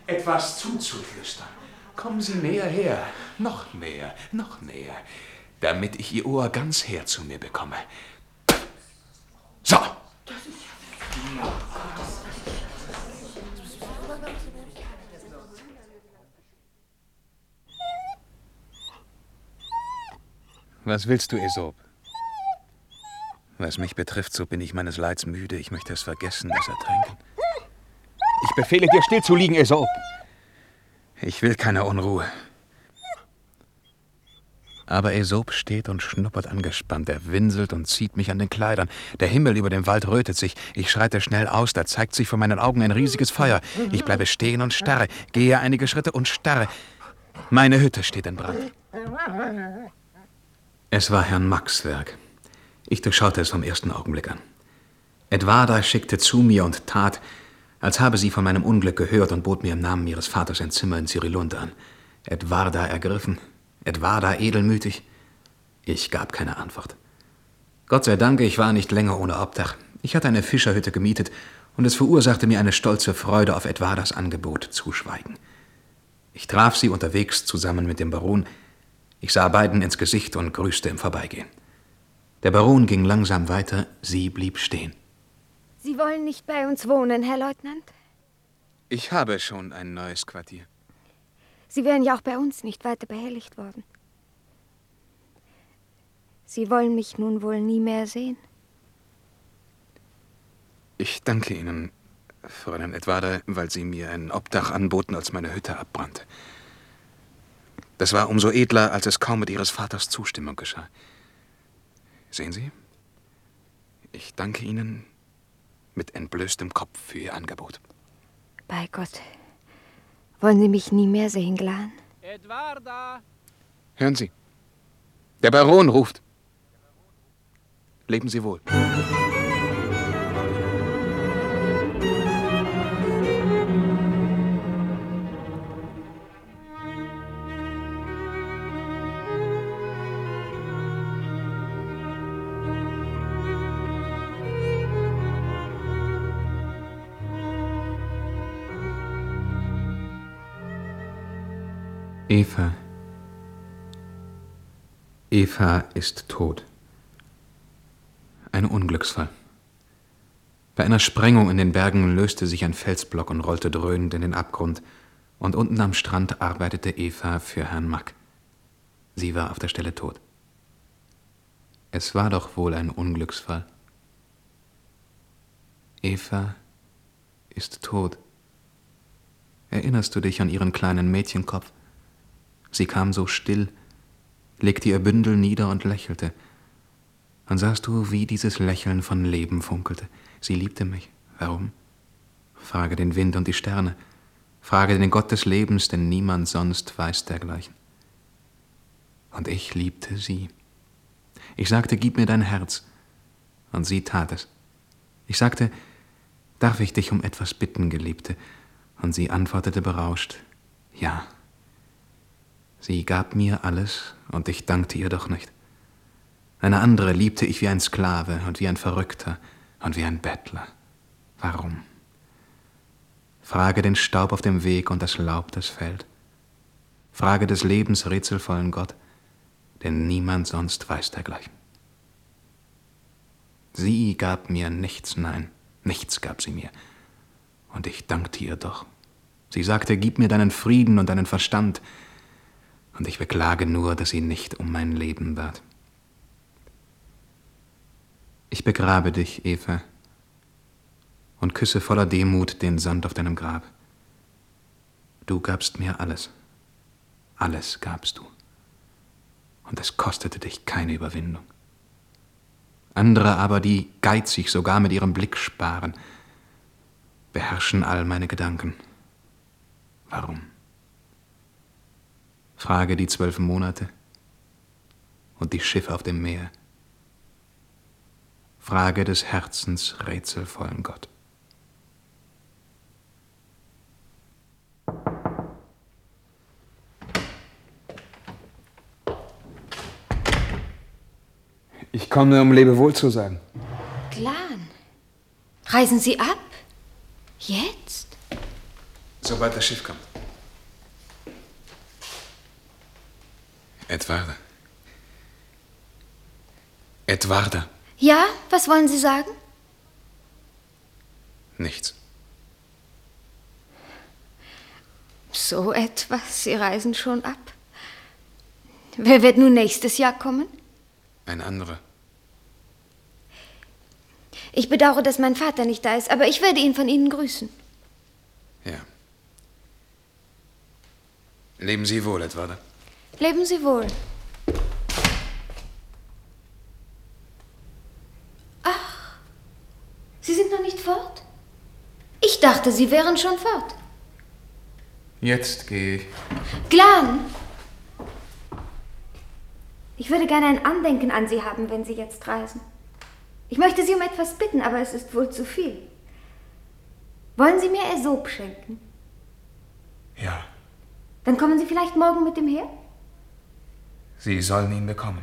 etwas zuzuflüstern. Kommen Sie näher her, noch näher, noch näher, damit ich Ihr Ohr ganz her zu mir bekomme. So. Was willst du, Aesop? Was mich betrifft, so bin ich meines Leids müde. Ich möchte es vergessen, es ertränken. Ich befehle dir, still zu liegen, Aesop. Ich will keine Unruhe. Aber Aesop steht und schnuppert angespannt. Er winselt und zieht mich an den Kleidern. Der Himmel über dem Wald rötet sich. Ich schreite schnell aus. Da zeigt sich vor meinen Augen ein riesiges Feuer. Ich bleibe stehen und starre, gehe einige Schritte und starre. Meine Hütte steht in Brand. Es war Herrn Max Werk. Ich durchschaute es vom ersten Augenblick an. Edwarda schickte zu mir und tat, als habe sie von meinem Unglück gehört und bot mir im Namen ihres Vaters ein Zimmer in Cyrilund an. Edwarda ergriffen, Edwarda edelmütig. Ich gab keine Antwort. Gott sei Dank, ich war nicht länger ohne Obdach. Ich hatte eine Fischerhütte gemietet und es verursachte mir eine stolze Freude, auf Edwardas Angebot zu schweigen. Ich traf sie unterwegs zusammen mit dem Baron. Ich sah beiden ins Gesicht und grüßte im Vorbeigehen. Der Baron ging langsam weiter, sie blieb stehen. Sie wollen nicht bei uns wohnen, Herr Leutnant? Ich habe schon ein neues Quartier. Sie wären ja auch bei uns nicht weiter behelligt worden. Sie wollen mich nun wohl nie mehr sehen. Ich danke Ihnen, Fräulein Edwarda, weil Sie mir ein Obdach anboten, als meine Hütte abbrannte. Das war umso edler, als es kaum mit Ihres Vaters Zustimmung geschah. Sehen Sie? Ich danke Ihnen mit entblößtem Kopf für Ihr Angebot. Bei Gott. Wollen Sie mich nie mehr sehen, Glan? Edwarda! Hören Sie. Der Baron ruft. Leben Sie wohl. Eva. Eva ist tot. Ein Unglücksfall. Bei einer Sprengung in den Bergen löste sich ein Felsblock und rollte dröhnend in den Abgrund, und unten am Strand arbeitete Eva für Herrn Mack. Sie war auf der Stelle tot. Es war doch wohl ein Unglücksfall. Eva ist tot. Erinnerst du dich an ihren kleinen Mädchenkopf? Sie kam so still, legte ihr Bündel nieder und lächelte. Und sahst du, wie dieses Lächeln von Leben funkelte. Sie liebte mich. Warum? Frage den Wind und die Sterne. Frage den Gott des Lebens, denn niemand sonst weiß dergleichen. Und ich liebte sie. Ich sagte, gib mir dein Herz. Und sie tat es. Ich sagte, darf ich dich um etwas bitten, Geliebte? Und sie antwortete berauscht, ja. Sie gab mir alles, und ich dankte ihr doch nicht. Eine andere liebte ich wie ein Sklave und wie ein Verrückter und wie ein Bettler. Warum? Frage den Staub auf dem Weg und das Laub, das fällt. Frage des Lebens rätselvollen Gott, denn niemand sonst weiß dergleichen. Sie gab mir nichts, nein, nichts gab sie mir. Und ich dankte ihr doch. Sie sagte, gib mir deinen Frieden und deinen Verstand, und ich beklage nur, dass sie nicht um mein Leben bat. Ich begrabe dich, Eva, und küsse voller Demut den Sand auf deinem Grab. Du gabst mir alles. Alles gabst du. Und es kostete dich keine Überwindung. Andere aber, die geizig sogar mit ihrem Blick sparen, beherrschen all meine Gedanken. Warum? Frage die zwölf Monate und die Schiffe auf dem Meer. Frage des Herzens rätselvollen Gott. Ich komme, um Lebewohl zu sagen. Glan. Reisen Sie ab? Jetzt? Sobald das Schiff kommt. Edwarda. Edwarda. Ja, was wollen Sie sagen? Nichts. So etwas. Sie reisen schon ab. Wer wird nun nächstes Jahr kommen? Ein anderer. Ich bedauere, dass mein Vater nicht da ist, aber ich werde ihn von Ihnen grüßen. Ja. Leben Sie wohl, Edwarda. Leben Sie wohl. Ach, Sie sind noch nicht fort? Ich dachte, Sie wären schon fort. Jetzt gehe ich. Glan! Ich würde gerne ein Andenken an Sie haben, wenn Sie jetzt reisen. Ich möchte Sie um etwas bitten, aber es ist wohl zu viel. Wollen Sie mir Aesop schenken? Ja, Dann kommen Sie vielleicht morgen mit dem her? Sie sollen ihn bekommen.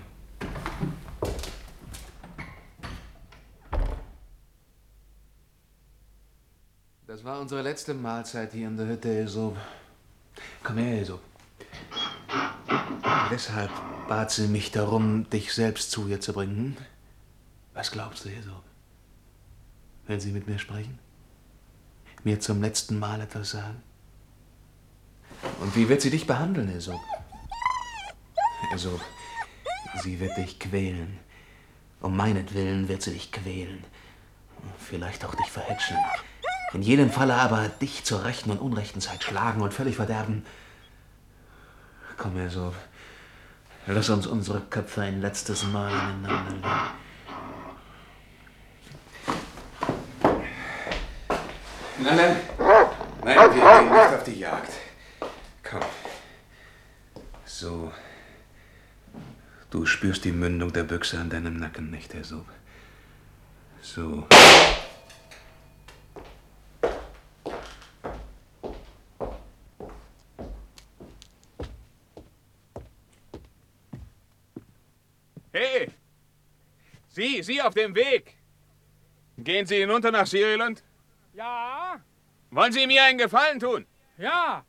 Das war unsere letzte Mahlzeit hier in der Hütte, Esop. Komm her, Esop. Weshalb bat sie mich darum, dich selbst zu ihr zu bringen? Was glaubst du, Esop? Will sie mit mir sprechen? Mir zum letzten Mal etwas sagen? Und wie wird sie dich behandeln, Esop? Esop, sie wird dich quälen. Um meinetwillen wird sie dich quälen. Vielleicht auch dich verhätscheln. In jedem Falle aber dich zur rechten und unrechten Zeit schlagen und völlig verderben. Komm her, so. Lass uns unsere Köpfe ein letztes Mal ineinander legen. Nein, nein. Nein, wir gehen nicht auf die Jagd. Komm. So. Du spürst die Mündung der Büchse an deinem Nacken nicht, Esop. So. Hey! Sie, Sie auf dem Weg! Gehen Sie hinunter nach Siriland? Ja, Wollen Sie mir einen Gefallen tun? ja.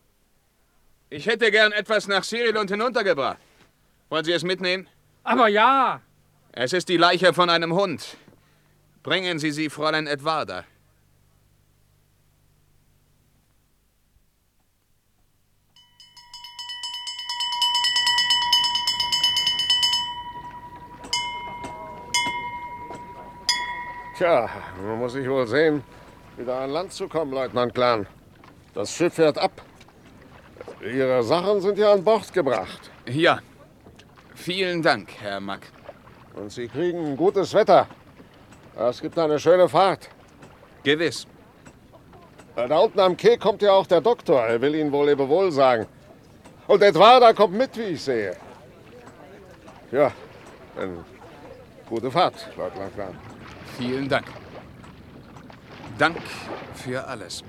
Ich hätte gern etwas nach Sirilund hinuntergebracht. Wollen Sie es mitnehmen? Aber ja. Es ist die Leiche von einem Hund. Bringen Sie sie Fräulein Edwarda. Tja, nun muss ich wohl sehen, wieder an Land zu kommen, Leutnant Klan. Das Schiff fährt ab. Ihre Sachen sind ja an Bord gebracht. Ja. Vielen Dank, Herr Mack. Und Sie kriegen gutes Wetter. Es gibt eine schöne Fahrt. Gewiss. Da unten am Quai kommt ja auch der Doktor. Er will Ihnen wohl Lebewohl sagen. Und Edwarda kommt mit, wie ich sehe. Ja, dann gute Fahrt, Leutnant Klan. Vielen Dank. Dank für alles.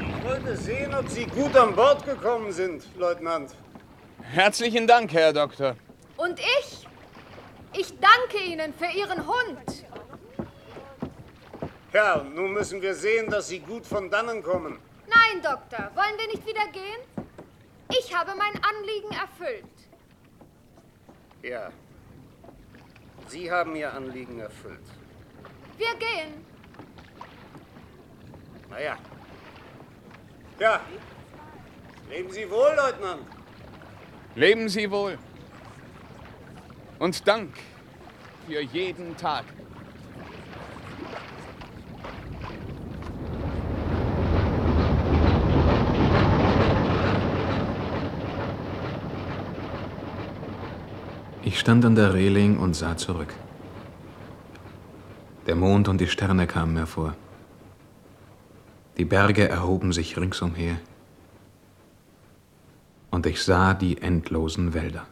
Ich wollte sehen, ob Sie gut an Bord gekommen sind, Leutnant. Herzlichen Dank, Herr Doktor. Und ich? Ich danke Ihnen für Ihren Hund. Ja, nun müssen wir sehen, dass Sie gut von dannen kommen. Nein, Doktor, wollen wir nicht wieder gehen? Ich habe mein Anliegen erfüllt. Ja. Sie haben Ihr Anliegen erfüllt. Wir gehen. Naja. Ja. Leben Sie wohl, Leutnant. Leben Sie wohl und Dank für jeden Tag. Ich stand an der Reling und sah zurück. Der Mond und die Sterne kamen mir vor. Die Berge erhoben sich ringsumher. Und ich sah die endlosen Wälder.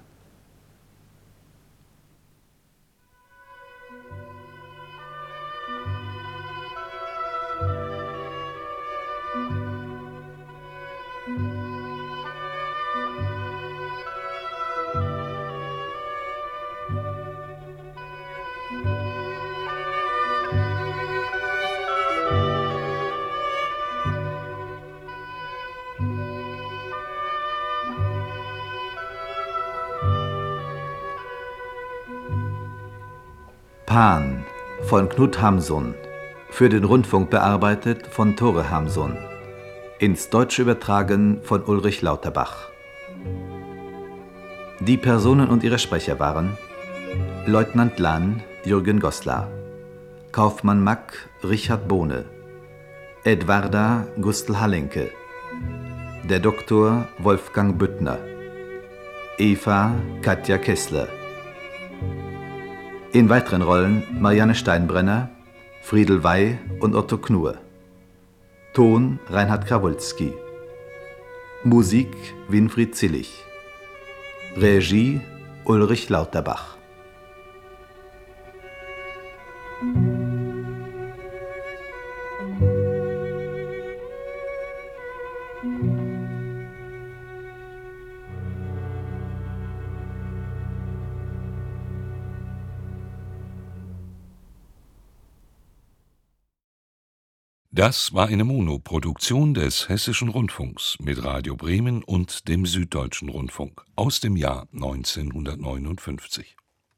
Knut Hamsun. Für den Rundfunk bearbeitet von Tore Hamsun. Ins Deutsche übertragen von Ulrich Lauterbach. Die Personen und ihre Sprecher waren Leutnant Lahn Jürgen Goslar, Kaufmann Mack Richard Bohne, Edwarda Gustl Hallenke, der Doktor Wolfgang Büttner, Eva Katja Kessler. In weiteren Rollen Marianne Steinbrenner, Friedel Wey und Otto Knur. Ton Reinhard Krawolski. Musik Winfried Zillig. Regie Ulrich Lauterbach. Das war eine Monoproduktion des Hessischen Rundfunks mit Radio Bremen und dem Süddeutschen Rundfunk aus dem Jahr 1959.